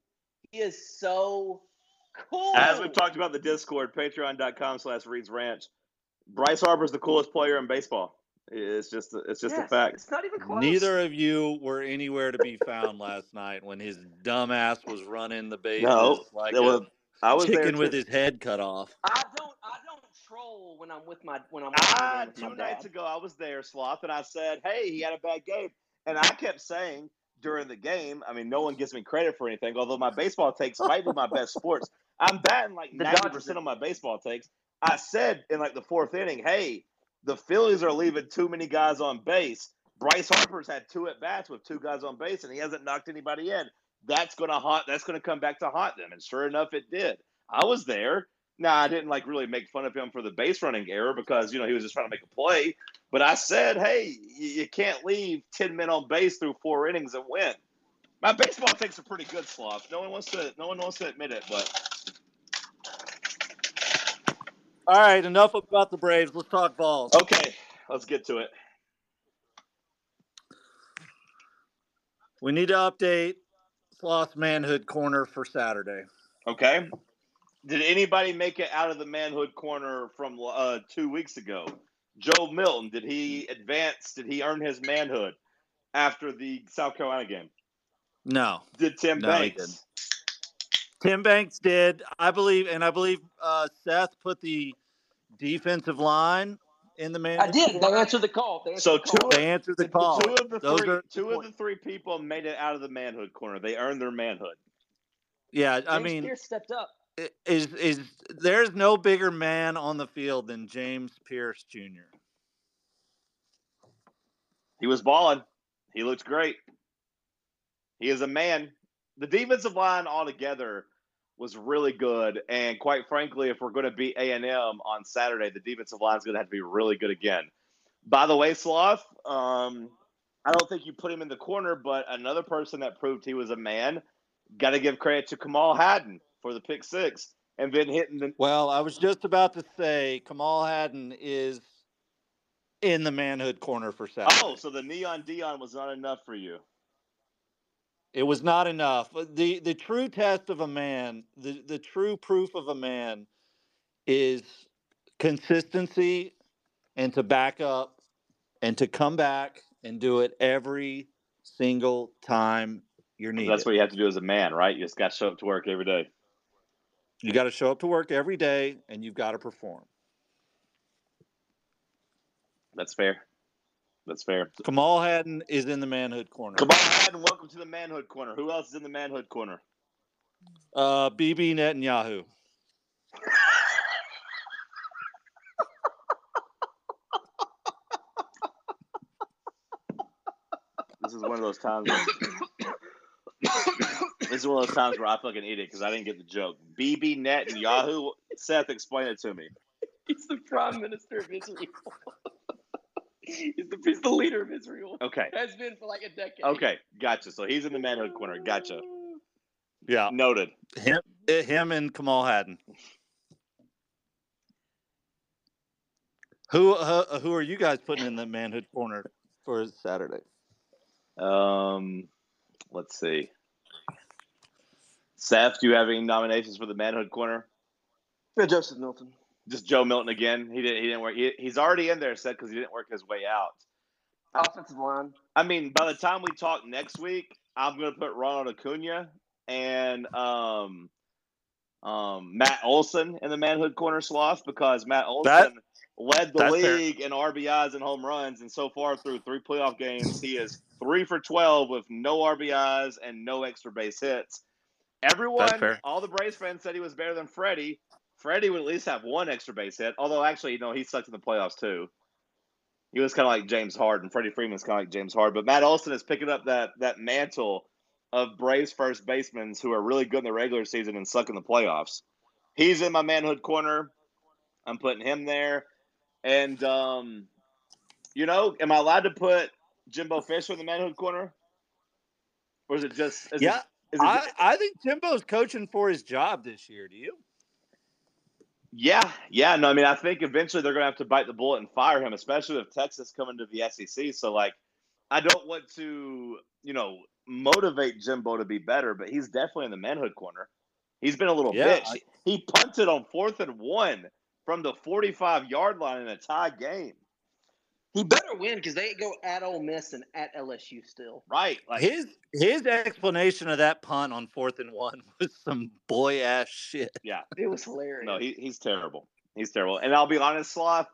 He is so cool. As we've talked about the Discord, patreon.com slash Reed's Ranch, Bryce Harper's the coolest player in baseball. It's just it's just a fact. It's not even close. Neither of you were anywhere to be found last night when his dumbass was running the bases No, like there a was- I was there chicken with his head cut off. I don't. I don't troll when I'm with my when I'm Ah, with my two dad. nights ago, I was there, Sloth, and I said, "Hey, he had a bad game," and I kept saying during the game. I mean, no one gives me credit for anything, although my baseball takes might be my best sports. I'm batting like ninety percent of my baseball takes. I said in like the fourth inning, "Hey, the Phillies are leaving too many guys on base." Bryce Harper's had two at bats with two guys on base, and he hasn't knocked anybody in. That's gonna haunt. That's gonna come back to haunt them, and sure enough, it did. I was there. Now I didn't like really make fun of him for the base running error because you know he was just trying to make a play. But I said, hey, you, can't leave ten men on base through four innings and win. My baseball takes are pretty good, sloth. No one wants to. No one wants to admit it, but All right, enough about the Braves. Let's talk balls. okay, let's get to it. We need to update Sloth manhood corner for Saturday. Okay. Did anybody make it out of the manhood corner from uh, two weeks ago? Joe Milton, did he advance? Did he earn his manhood after the South Carolina game? No. Did Tim No, he Banks? Tim Banks did, I believe, and I believe uh, Seth put the defensive line in the man. I did. They answered the call. They answered So the call. two, They answered the call. two of the Those three, are- two of the three people made it out of the manhood corner. They earned their manhood. Yeah, I James mean, Pearce stepped up. is is there's no bigger man on the field than James Pearce Jr. He was balling. He looks great. He is a man. The defensive line altogether was really good, and quite frankly, if we're going to beat A and M on Saturday, the defensive line is going to have to be really good again. By the way, Sloth, um, I don't think you put him in the corner, but another person that proved he was a man. Got to give credit to Kamal Hadden for the pick six, and then hitting the Well, I was just about to say Kamal Hadden is in the manhood corner for Saturday. oh, so the neon Deion was not enough for you. It was not enough. The the true test of a man, the, the true proof of a man is consistency and to back up and to come back and do it every single time you're needed. That's what you have to do as a man, right? You just got to show up to work every day. You got to show up to work every day and you've got to perform. That's fair. That's fair. Kamal Hadden is in the manhood corner. Kamal Hadden, welcome to the manhood corner. Who else is in the manhood corner? Uh, Bibi Netanyahu. This is one of those times. Where, this is one of those times where I fucking eat it because I didn't get the joke. Bibi Netanyahu. Seth, explain it to me. He's the prime minister of Israel. He's, the, he's the leader of Israel. Okay. Has been for like a decade. Okay, gotcha. So he's in the manhood corner. Gotcha. Yeah. Noted. Him, eh, him and Kamal Hadden. Who uh, who are you guys putting in the manhood corner for Saturday? Um, let's see. Seth, do you have any nominations for the manhood corner? Yeah, Joseph Milton. Just Joe Milton again. He didn't. He didn't work. He, he's already in there, said because he didn't work his way out. Offensive line. I mean, by the time we talk next week, I'm going to put Ronald Acuna and um, um, Matt Olson in the manhood corner sloth because Matt Olson That- led the that's fair. league in RBIs and home runs, and so far through three playoff games, he is three for twelve with no RBIs and no extra base hits. Everyone, all the Braves fans said he was better than Freddie. Freddie would at least have one extra base hit, although actually, you know, he sucked in the playoffs too. He was kind of like James Harden. Freddie Freeman's kind of like James Harden. But Matt Olson is picking up that that mantle of Braves first basemen who are really good in the regular season and suck in the playoffs. He's in my manhood corner. I'm putting him there. And um, you know, am I allowed to put Jimbo Fisher in the manhood corner? Or is it just is yeah, it, is it I, I think Jimbo's coaching for his job this year. Do you? Yeah, yeah. No, I mean, I think eventually they're going to have to bite the bullet and fire him, especially with Texas coming to the SEC. So, like, I don't want to, you know, motivate Jimbo to be better, but he's definitely in the manhood corner. He's been a little Yeah, bitch. I- he punted on fourth and one from the 45 yard line in a tie game. He better win because they go at Ole Miss and at LSU still. Right. Like his his explanation of that punt on fourth and one <laughs> was some boy ass shit. Yeah. It was hilarious. No, he, he's terrible. He's terrible. And I'll be honest, Sloth,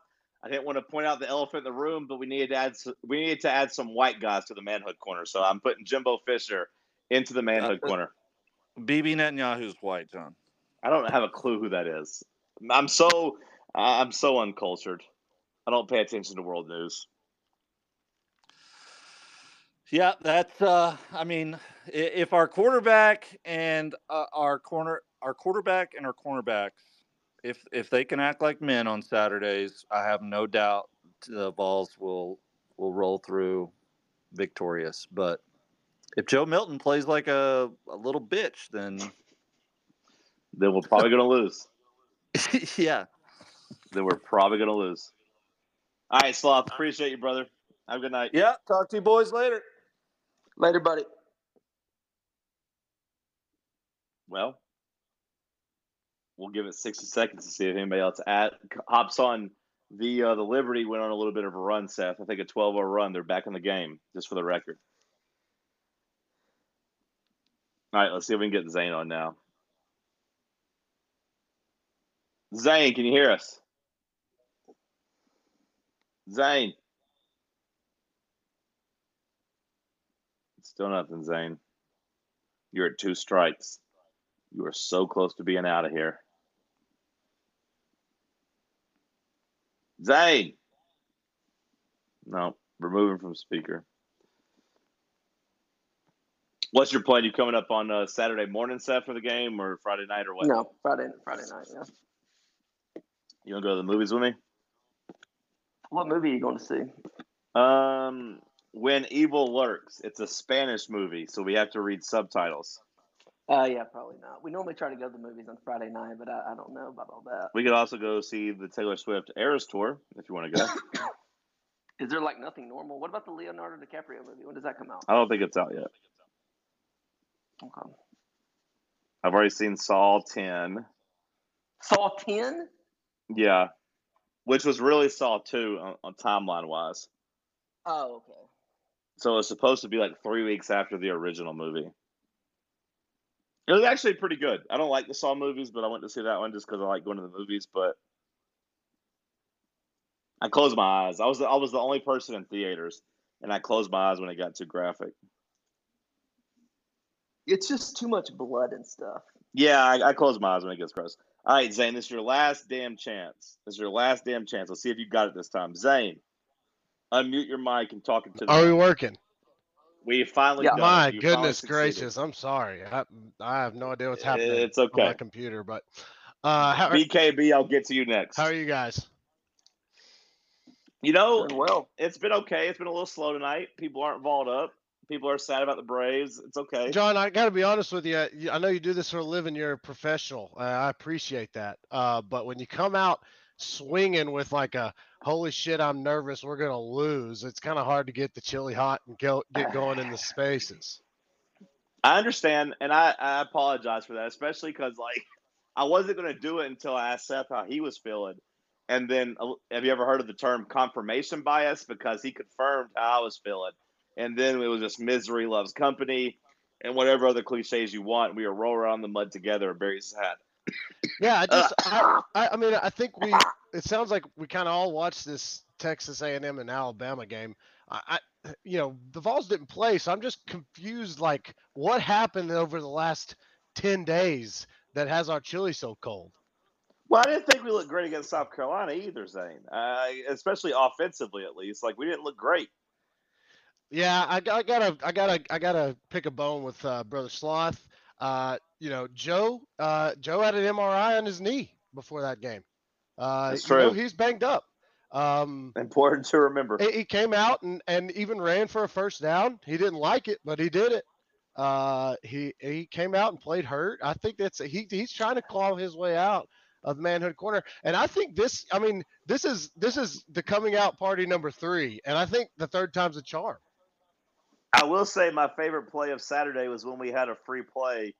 I didn't want to point out the elephant in the room, but we needed to add s- we needed to add some white guys to the manhood corner. So I'm putting Jimbo Fisher into the manhood Uh, corner. Bibi Netanyahu's white, John. I don't have a clue who that is. I'm so I'm so uncultured. I don't pay attention to world news. Yeah, that's. uh I mean, if our quarterback and uh, our corner, our quarterback and our cornerbacks, if if they can act like men on Saturdays, I have no doubt the balls will will roll through victorious. But if Joe Milton plays like a, a little bitch, then Then we're probably going to lose. <laughs> yeah. Then we're probably going to lose. All right, Sloth. Appreciate you, brother. Have a good night. Yeah. Talk to you boys later. Later, buddy. Well, we'll give it 60 seconds to see if anybody else at, hops on. The uh, the Liberty went on a little bit of a run, Seth. I think a 12 0 run. They're back in the game, just for the record. All right, let's see if we can get Zane on now. Zane, can you hear us? Zane. Still nothing, Zane. You're at two strikes. You are so close to being out of here. Zane. No, removing from speaker. What's your plan? You coming up on uh, Saturday morning, Seth, for the game, or Friday night, or what? No, Friday Friday night. Yeah. You want to go to the movies with me? What movie are you going to see? Um, When Evil Lurks. It's a Spanish movie, so we have to read subtitles. Uh, yeah, probably not. We normally try to go to the movies on Friday night, but I, I don't know about all that. We could also go see the Taylor Swift Eras Tour if you want to go. <coughs> Is there like nothing normal? What about the Leonardo DiCaprio movie? When does that come out? I don't think it's out yet. Okay. I've already seen Saw 10. Saw 10? Yeah. Which was really Saw 2 on, on timeline wise. Oh, okay. So it was supposed to be like three weeks after the original movie. It was actually pretty good. I don't like the Saw movies, but I went to see that one just because I like going to the movies. But I closed my eyes. I was the, I was the only person in theaters, and I closed my eyes when it got too graphic. It's just too much blood and stuff. Yeah, I, I close my eyes when it gets gross. All right, Zane, this is your last damn chance. This is your last damn chance. Let's see if you got it this time. Zane, unmute your mic and talk into the. Are we working? We finally. done it. My You goodness gracious! I'm sorry. I, I have no idea what's happening. It's okay. on my computer, but uh, how are, BKB, I'll get to you next. how are you guys? You know, Doing well. it's been okay. It's been a little slow tonight. People aren't vaulted up. People are sad about the Braves. It's okay. John, I got to be honest with you. I know you do this for a living. You're a professional. Uh, I appreciate that. Uh, but when you come out swinging with like a "Holy shit, I'm nervous. We're gonna lose," it's kind of hard to get the chili hot and go, get going in the spaces. I understand, and I, I apologize for that, especially because like I wasn't going to do it until I asked Seth how he was feeling, and then uh, have you ever heard of the term confirmation bias? Because he confirmed how I was feeling, and then it was just misery loves company, and whatever other cliches you want. We were rolling around in the mud together, very sad. Yeah, I just, <coughs> I, I, I mean, I think we. It sounds like we kind of all watched this Texas A&M and Alabama game. I, I, you know, the Vols didn't play, so I'm just confused. Like, what happened over the last ten days that has our chili so cold? Well, I didn't think we looked great against South Carolina either, Zane. Uh, especially offensively, at least. Like we didn't look great. Yeah, I, I gotta, I gotta, I gotta pick a bone with uh, brother Sloth. Uh, you know, Joe, uh, Joe had an MRI on his knee before that game. Uh, That's you know, true. he's banged up. Um, Important to remember. he, he came out and, and even ran for a first down. He didn't like it, but he did it. Uh, he he came out and played hurt. I think that's he he's trying to claw his way out of manhood corner. And I think this, I mean, this is this is the coming out party number three, and I think the third time's a charm. I will say my favorite play of Saturday was when we had a free play,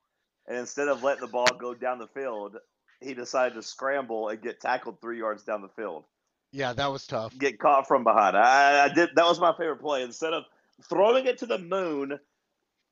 and instead of letting the ball go down the field, he decided to scramble and get tackled three yards down the field. Yeah, that was tough. Get caught from behind. I, I did. That was my favorite play. Instead of throwing it to the moon,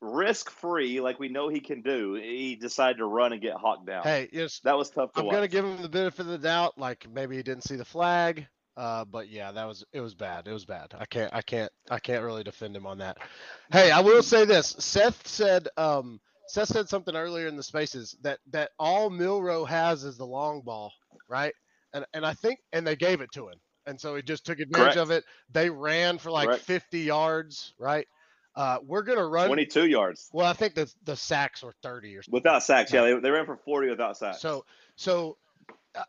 risk free like we know he can do, he decided to run and get hawked down. Hey, yes, that was tough to I'm watch. gonna give him the benefit of the doubt. Like maybe he didn't see the flag, uh, but yeah, that was it was bad. It was bad. I can't I can't I can't really defend him on that. <laughs> Hey, I will say this. Seth said um Seth said something earlier in the spaces that that all Milroe has is the long ball, right? And and I think and they gave it to him, and so he just took advantage Correct. of it. They ran for like Correct. 50 yards, right? Uh, we're gonna run 22 yards Well, I think the the sacks were 30 or something. without sacks. Yeah, they, they ran for 40 without sacks. So so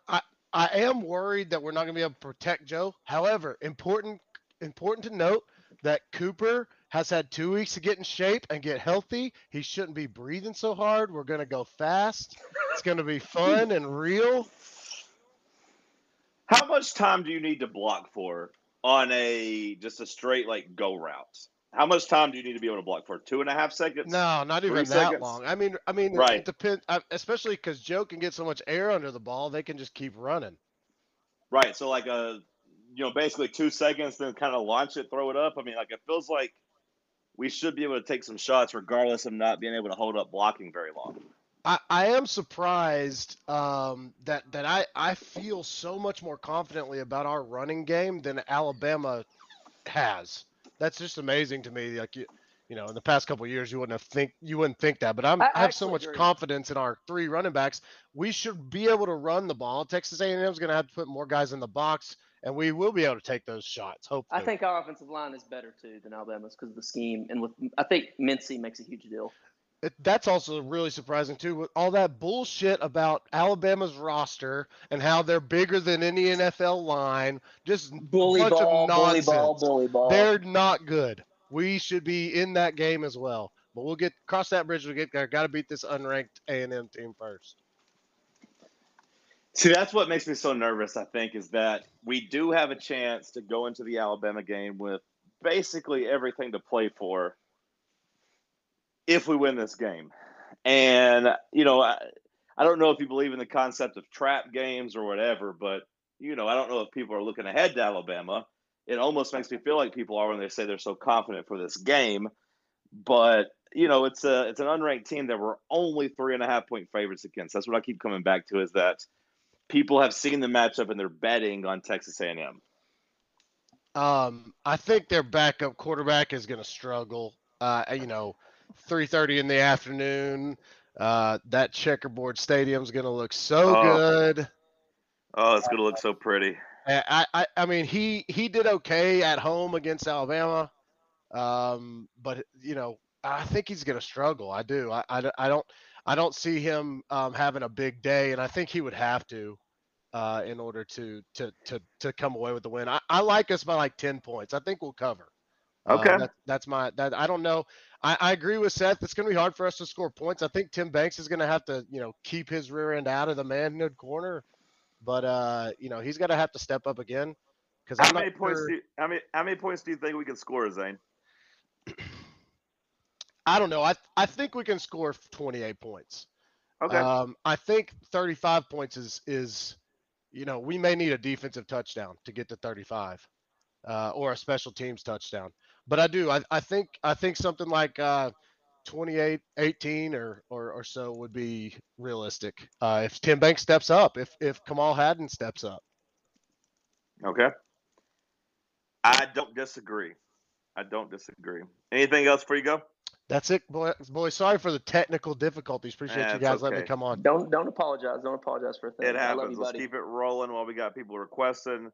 I I am worried that we're not going to be able to protect Joe. However, important important to note that Cooper has had 2 weeks to get in shape and get healthy. He shouldn't be breathing so hard. We're going to go fast. It's going to be fun and real. How much time do you need to block for on a just a straight like go route? How much time do you need to be able to block for? Two and a half seconds? No, not even that seconds? long. I mean, I mean, Right. it depends, especially because Joe can get so much air under the ball, they can just keep running. Right. So like a you know basically two seconds, then kind of launch it, throw it up. I mean, like it feels like we should be able to take some shots regardless of not being able to hold up blocking very long. I, I am surprised um, that that I, I feel so much more confidently about our running game than Alabama has. That's just amazing to me. Like you, you know, in the past couple of years, you wouldn't have think you wouldn't think that, but I'm, I I, have so much agree. confidence in our three running backs. We should be able to run the ball. Texas A&M is going to have to put more guys in the box, and we will be able to take those shots. Hopefully, I think our offensive line is better too than Alabama's because of the scheme, and with I think Mincy makes a huge deal. It, that's also really surprising too. With all that bullshit about Alabama's roster and how they're bigger than any NFL line, just Bully bunch ball, of bully nonsense. ball, bully ball. They're not good. We should be in that game as well. But we'll get cross that bridge. We get there. Got to beat this unranked A and M team first. See, that's what makes me so nervous, I think, is that we do have a chance to go into the Alabama game with basically everything to play for if we win this game. And, you know, I, I don't know if you believe in the concept of trap games or whatever, but, you know, I don't know if people are looking ahead to Alabama. It almost makes me feel like people are when they say they're so confident for this game. But, you know, it's a it's an unranked team that we're only three and a half point favorites against. That's what I keep coming back to is that people have seen the matchup and they're betting on Texas A&M. Um, I think their backup quarterback is going to struggle. Uh, you know, 3:30 in the afternoon. Uh, that checkerboard stadium's going to look so Oh. good. Oh, it's going to look so pretty. I, I, I mean, he he did okay at home against Alabama, um, but you know, I think he's going to struggle. I do. I, I, I don't I don't see him um, having a big day, and I think he would have to uh, in order to to to to come away with the win. I, I like us by like ten points. I think we'll cover. Uh, Okay. that, that's my that. I don't know. I, I agree with Seth. It's going to be hard for us to score points. I think Tim Banks is going to have to you know keep his rear end out of the manhood corner, but uh, you know he's going to have to step up again because How many points sure- do you, how many how many points do you think we can score, Zane? <clears throat> I don't know. I I think we can score 28 points. Okay. Um, I think 35 points is is, you know, we may need a defensive touchdown to get to 35, uh, or a special teams touchdown. But I do. I, I think I think something like uh, 28, 18 or, or or so would be realistic. Uh, if Tim Banks steps up, if if Kamal Hadden steps up. Okay. I don't disagree. I don't disagree. Anything else before you go? That's it, boy. Boy, sorry for the technical difficulties. Appreciate you That's guys letting me come on. Don't don't apologize. Don't apologize for a thing. It I love happens. you, Let's buddy. keep it rolling while we got people requesting.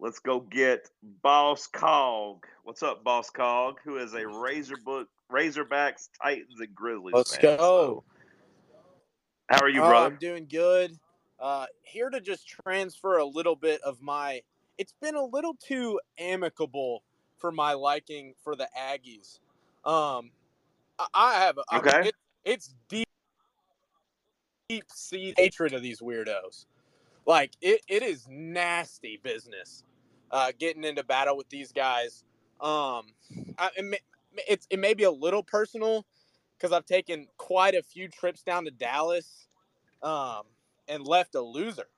Let's go get Boss Cog. What's up, Boss Cog? Who is a Razorbook, Razorbacks, Titans, and Grizzlies Let's fan. go. How are you, Oh, brother? I'm doing good. Uh, here to just transfer a little bit of my. It's been a little too amicable for my liking for the Aggies. Um, I, have. a- I mean, Okay. it, it's deep, deep seed hatred of these weirdos. Like it, it is nasty business. Uh, getting into battle with these guys. Um, I, it, may, it's it may be a little personal because I've taken quite a few trips down to Dallas, um, and left a loser.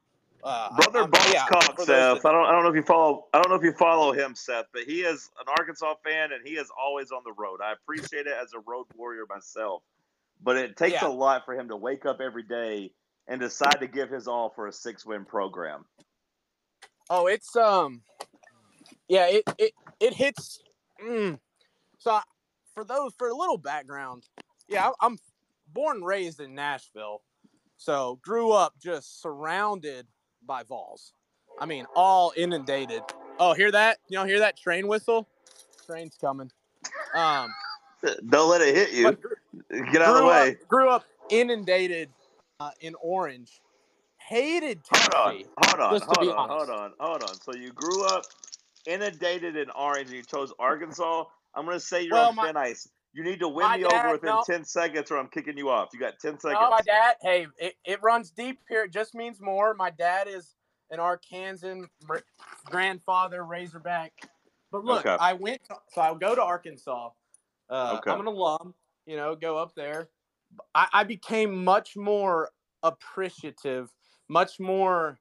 Uh, Brother Boss yeah, Cog, for those Seth. I don't. I don't know if you follow. I don't know if you follow him, Seth, but he is an Arkansas fan, and he is always on the road. I appreciate it as a road warrior myself, but it takes Yeah. a lot for him to wake up every day and decide to give his all for a six-win program. Oh, it's um, yeah, it it it hits. Mm. So I, for those for a little background, yeah, I- I'm born and raised in Nashville, so grew up just surrounded by Vols. I mean, all inundated. Oh, hear that? You know, hear that train whistle? Train's coming. Um, Don't let it hit you. Get out of the way. Up, grew up inundated uh, in Orange. Hated Hold on, Tennessee. hold on, to be hold on, honest. hold on, hold on. So you grew up inundated in orange, and you chose Arkansas. I'm going to say you're Well, on my- thin ice. You need to win me dad- over within no. ten seconds, or I'm kicking you off. You got ten seconds. No, my dad. Hey, it, it runs deep here. It just means more. My dad is an Arkansan grandfather, Razorback. But look, Okay. I went. So I'll go to Arkansas. Uh, Okay. I'm an alum. You know, go up there. I, I became much more appreciative, much more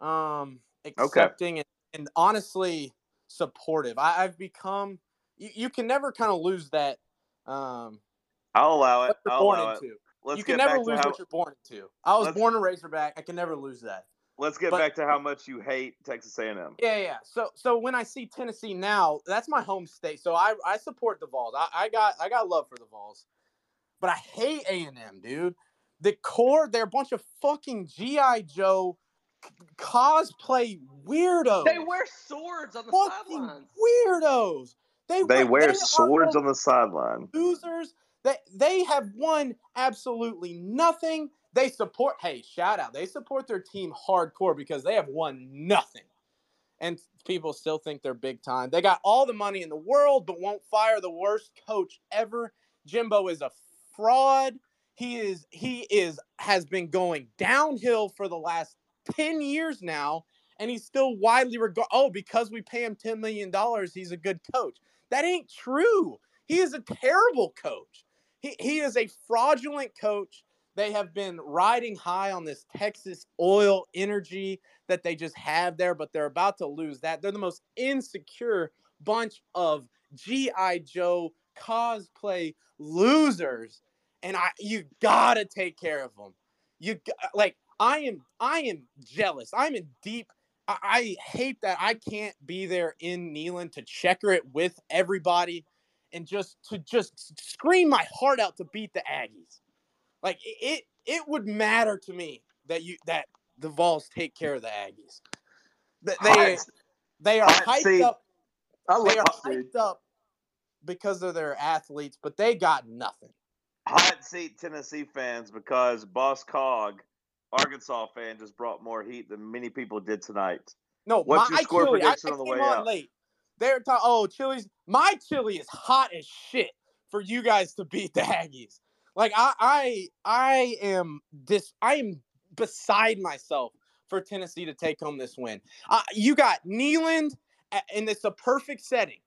um, accepting, and, and honestly supportive. I, I've become. You, you can never kind of lose that. Um, I'll allow it. I'll born allow into. it. Let's you can never lose how- what you're born into. I was born a Razorback. I can never lose that. Let's get But- back to how much you hate Texas A&M. Yeah, yeah. So, so when I see Tennessee now, that's my home state. So I, I support the Vols. I, I got, I got love for the Vols, but I hate A and M, dude. The core, they're a bunch of fucking GI Joe cosplay weirdos. They wear swords on the fucking sidelines. weirdos. They They wear, wear they swords on the sideline. losers. They they have won absolutely nothing. They support hey, shout out. They support their team hardcore because they have won nothing. And people still think they're big time. They got all the money in the world but won't fire the worst coach ever. Jimbo is a fraud. He is he is has been going downhill for the last 10 years now and he's still widely regarded oh because we pay him 10 million dollars he's a good coach. That ain't true. He is a terrible coach. He, he is a fraudulent coach. They have been riding high on this Texas oil energy that they just have there, but they're about to lose that. They're the most insecure bunch of G.I. Joe cosplay losers. And I you gotta take care of them. You like I am I am jealous. I'm in deep I, I hate that I can't be there in Neyland to checker it with everybody and just to just scream my heart out to beat the Aggies. Like it, it, would matter to me that you that the Vols take care of the Aggies. That They Hot- they are hyped seat. up. I love They are hyped up because of their athletes, but they got nothing. Hot seat Tennessee fans because Boss Cog, Arkansas fan, just brought more heat than many people did tonight. No, What's my your score chili. I, I came on the way on out? late. They're talking. Oh, chili's. My chili is hot as shit for you guys to beat the Aggies. Like I, I, I am this. I am beside myself for Tennessee to take home this win. Uh, you got Neyland, and it's a perfect setting.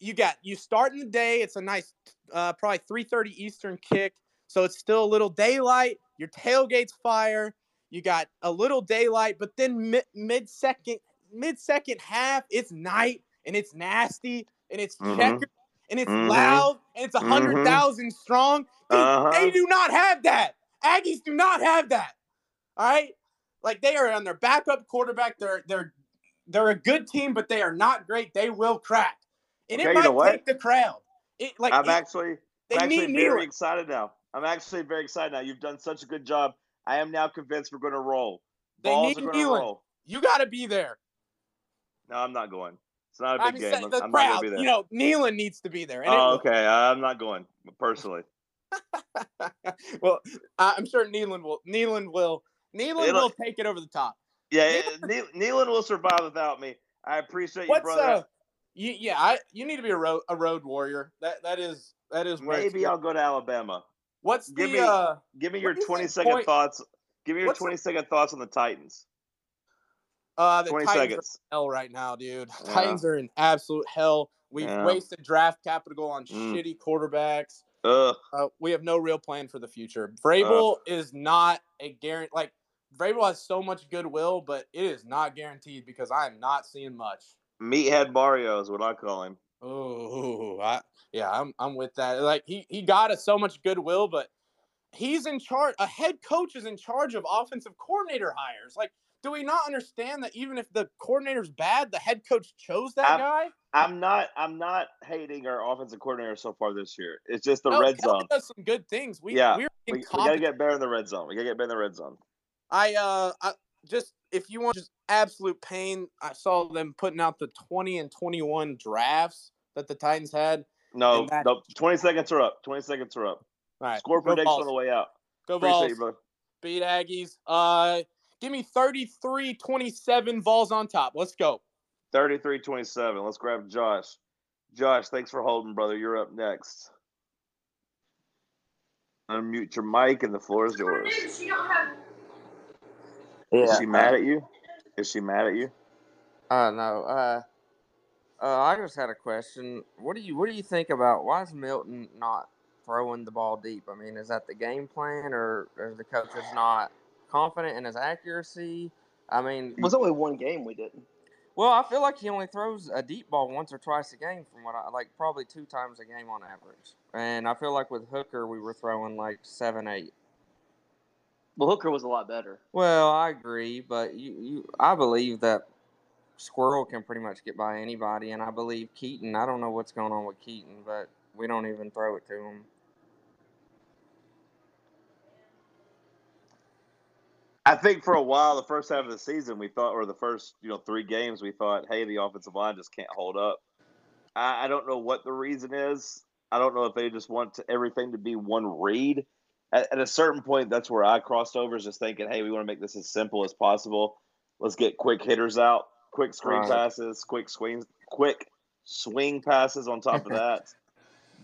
You got you start in the day. It's a nice, uh, probably three thirty Eastern kick, so it's still a little daylight. Your tailgate's fire. You got a little daylight, but then mid, mid second, mid second half, it's night and it's nasty and it's Mhm. checkered and it's Mhm. loud and it's a 100,000 strong. Dude, Uh-huh. They do not have that. Aggies do not have that. All right, like they are on their backup quarterback. They're they're they're a good team, but they are not great. They will crack, and Okay, it you know might take the crowd. It like I'm it- actually They I'm actually need very excited now. I'm actually very excited now. You've done such a good job. I am now convinced we're going to roll. They Balls need are going to Neyland. roll. You got to be there. No, I'm not going. It's not a I'm big just game. I'm, I'm not going to be there. You know, Neyland needs to be there. Oh, okay. I'm not going personally. <laughs> well, I'm sure Neyland will. Neyland will. Neyland It'll- will take it over the top. Yeah, Neyland will survive without me. I appreciate you, What's brother. uh? You, yeah, I. You need to be a road a road warrior. That that is that is where Maybe I'll go to Alabama. What's Give the me, uh? give me your you second point- thoughts. Give me your what's the- 20 second thoughts on the Titans. Uh, the 20 Titans seconds. are in hell right now, dude. <laughs> Yeah. Titans are in absolute hell. We've Yeah. wasted draft capital on Mm. shitty quarterbacks. Ugh. Uh, we have no real plan for the future. Vrabel is not a guarantee. Like Vrabel has so much goodwill, but it is not guaranteed because I am not seeing much. Meathead Mario is what I call him. Oh, I, yeah, I'm I'm with that. Like he he got us so much goodwill, but he's in charge. A head coach is in charge of offensive coordinator hires. Like, do we not understand that even if the coordinator's bad, the head coach chose that I'm- guy? I'm not. I'm not hating our offensive coordinator so far this year. It's just the No, red zone. does some good things. We yeah, we're we, we gotta get better in the red zone. We gotta get better in the red zone. I uh I just if you want just absolute pain, I saw them putting out the 20 and 21 drafts that the Titans had. No, that- no. Twenty seconds are up. Twenty seconds are up. All right, Score go prediction on the way out. Go Appreciate Vols. you, brother. Beat Aggies. Uh give me 33-27 Vols on top. Let's go. 33-27. Let's grab Josh. Josh, thanks for holding, brother. You're up next. Unmute your mic, and the floor is yours. Is Yeah. she mad at you? Is she mad at you? Uh, no. Uh, uh, I just had a question. What do you What do you think about why is Milton not throwing the ball deep? I mean, is that the game plan, or is the coach is not confident in his accuracy? I mean, It was only one game we didn't. well, I feel like he only throws a deep ball once or twice a game, from what I like, probably two times a game on average. And I feel like with Hooker, we were throwing like seven, eight. Well, Hooker was a lot better. Well, I agree, but you, you I believe that Squirrel can pretty much get by anybody, and I believe Keaton. I don't know what's going on with Keaton, but we don't even throw it to him. I think for a while, the first half of the season, we thought, or the first, you know, three games, we thought, hey, the offensive line just can't hold up. I, I don't know what the reason is. I don't know if they just want to, everything to be one read. At, at a certain point, that's where I crossed over, is just thinking, hey, we want to make this as simple as possible. Let's get quick hitters out, quick screen Right. passes, quick swings, quick swing passes on top of <laughs> that.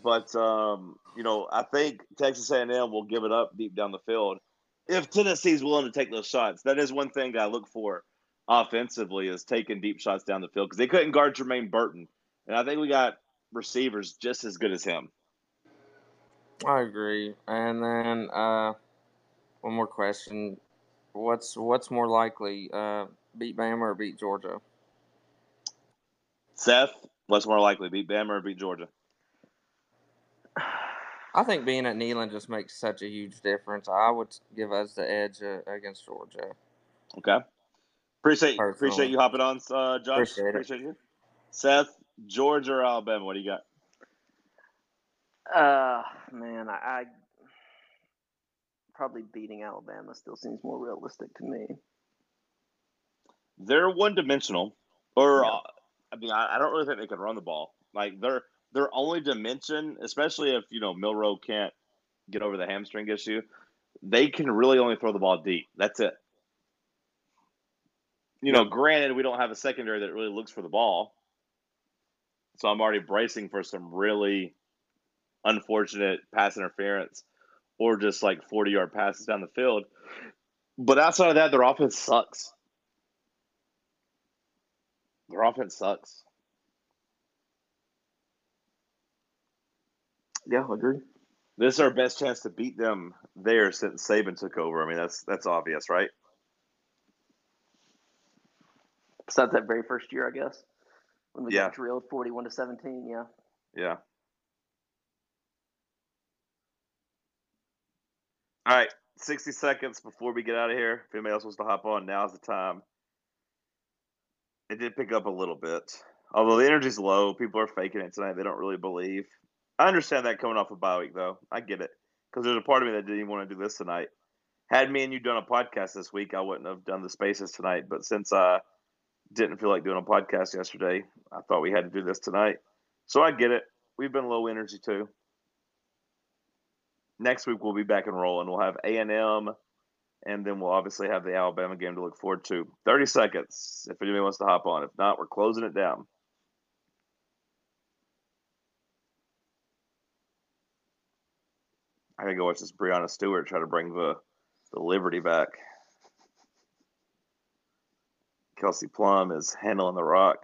But um, you know, I think Texas A&M will give it up deep down the field if Tennessee's willing to take those shots. That is one thing I look for offensively is taking deep shots down the field because they couldn't guard Jermaine Burton, and I think we got receivers just as good as him. I agree. And then uh, one more question: What's what's more likely, uh, beat Bama or beat Georgia? Seth, what's more likely, beat Bama or beat Georgia? I think being at Neyland just makes such a huge difference. I would give us the edge uh, against Georgia. Okay. Appreciate Personally. appreciate you hopping on, uh, Josh. Appreciate it. you. Seth, Georgia or Alabama? What do you got? Uh, man, I, I probably beating Alabama still seems more realistic to me. They're one dimensional, or uh, I mean, I, I don't really think they can run the ball. Like their their only dimension, especially if you know Milroe can't get over the hamstring issue, they can really only throw the ball deep. That's it. You know, granted, we don't have a secondary that really looks for the ball, so I'm already bracing for some really unfortunate pass interference or just like 40 yard passes down the field. But outside of that, their offense sucks. Their offense sucks. Yeah, I agree. This is our best chance to beat them there since Saban took over. I mean, that's that's obvious, right? Besides that very first year, I guess, when we Yeah. got drilled forty-one to seventeen. Yeah. Yeah. All right, 60 seconds before we get out of here. If anybody else wants to hop on, now's the time. It did pick up a little bit. Although the energy's low, people are faking it tonight. They don't really believe. I understand that coming off a bye week, though. I get it because there's a part of me that didn't even want to do this tonight. Had me and you done a podcast this week, I wouldn't have done the spaces tonight. But since I didn't feel like doing a podcast yesterday, I thought we had to do this tonight. So I get it. We've been low energy too. Next week we'll be back and rolling. We'll have A and M, and then we'll obviously have the Alabama game to look forward to. Thirty seconds if anybody wants to hop on. If not, we're closing it down. I gotta go watch this Breanna Stewart try to bring the the Liberty back. Kelsey Plum is handling the rock.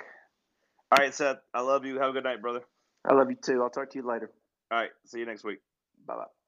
All right, Seth. I love you. Have a good night, brother. I love you too. I'll talk to you later. All right. See you next week. Bye bye.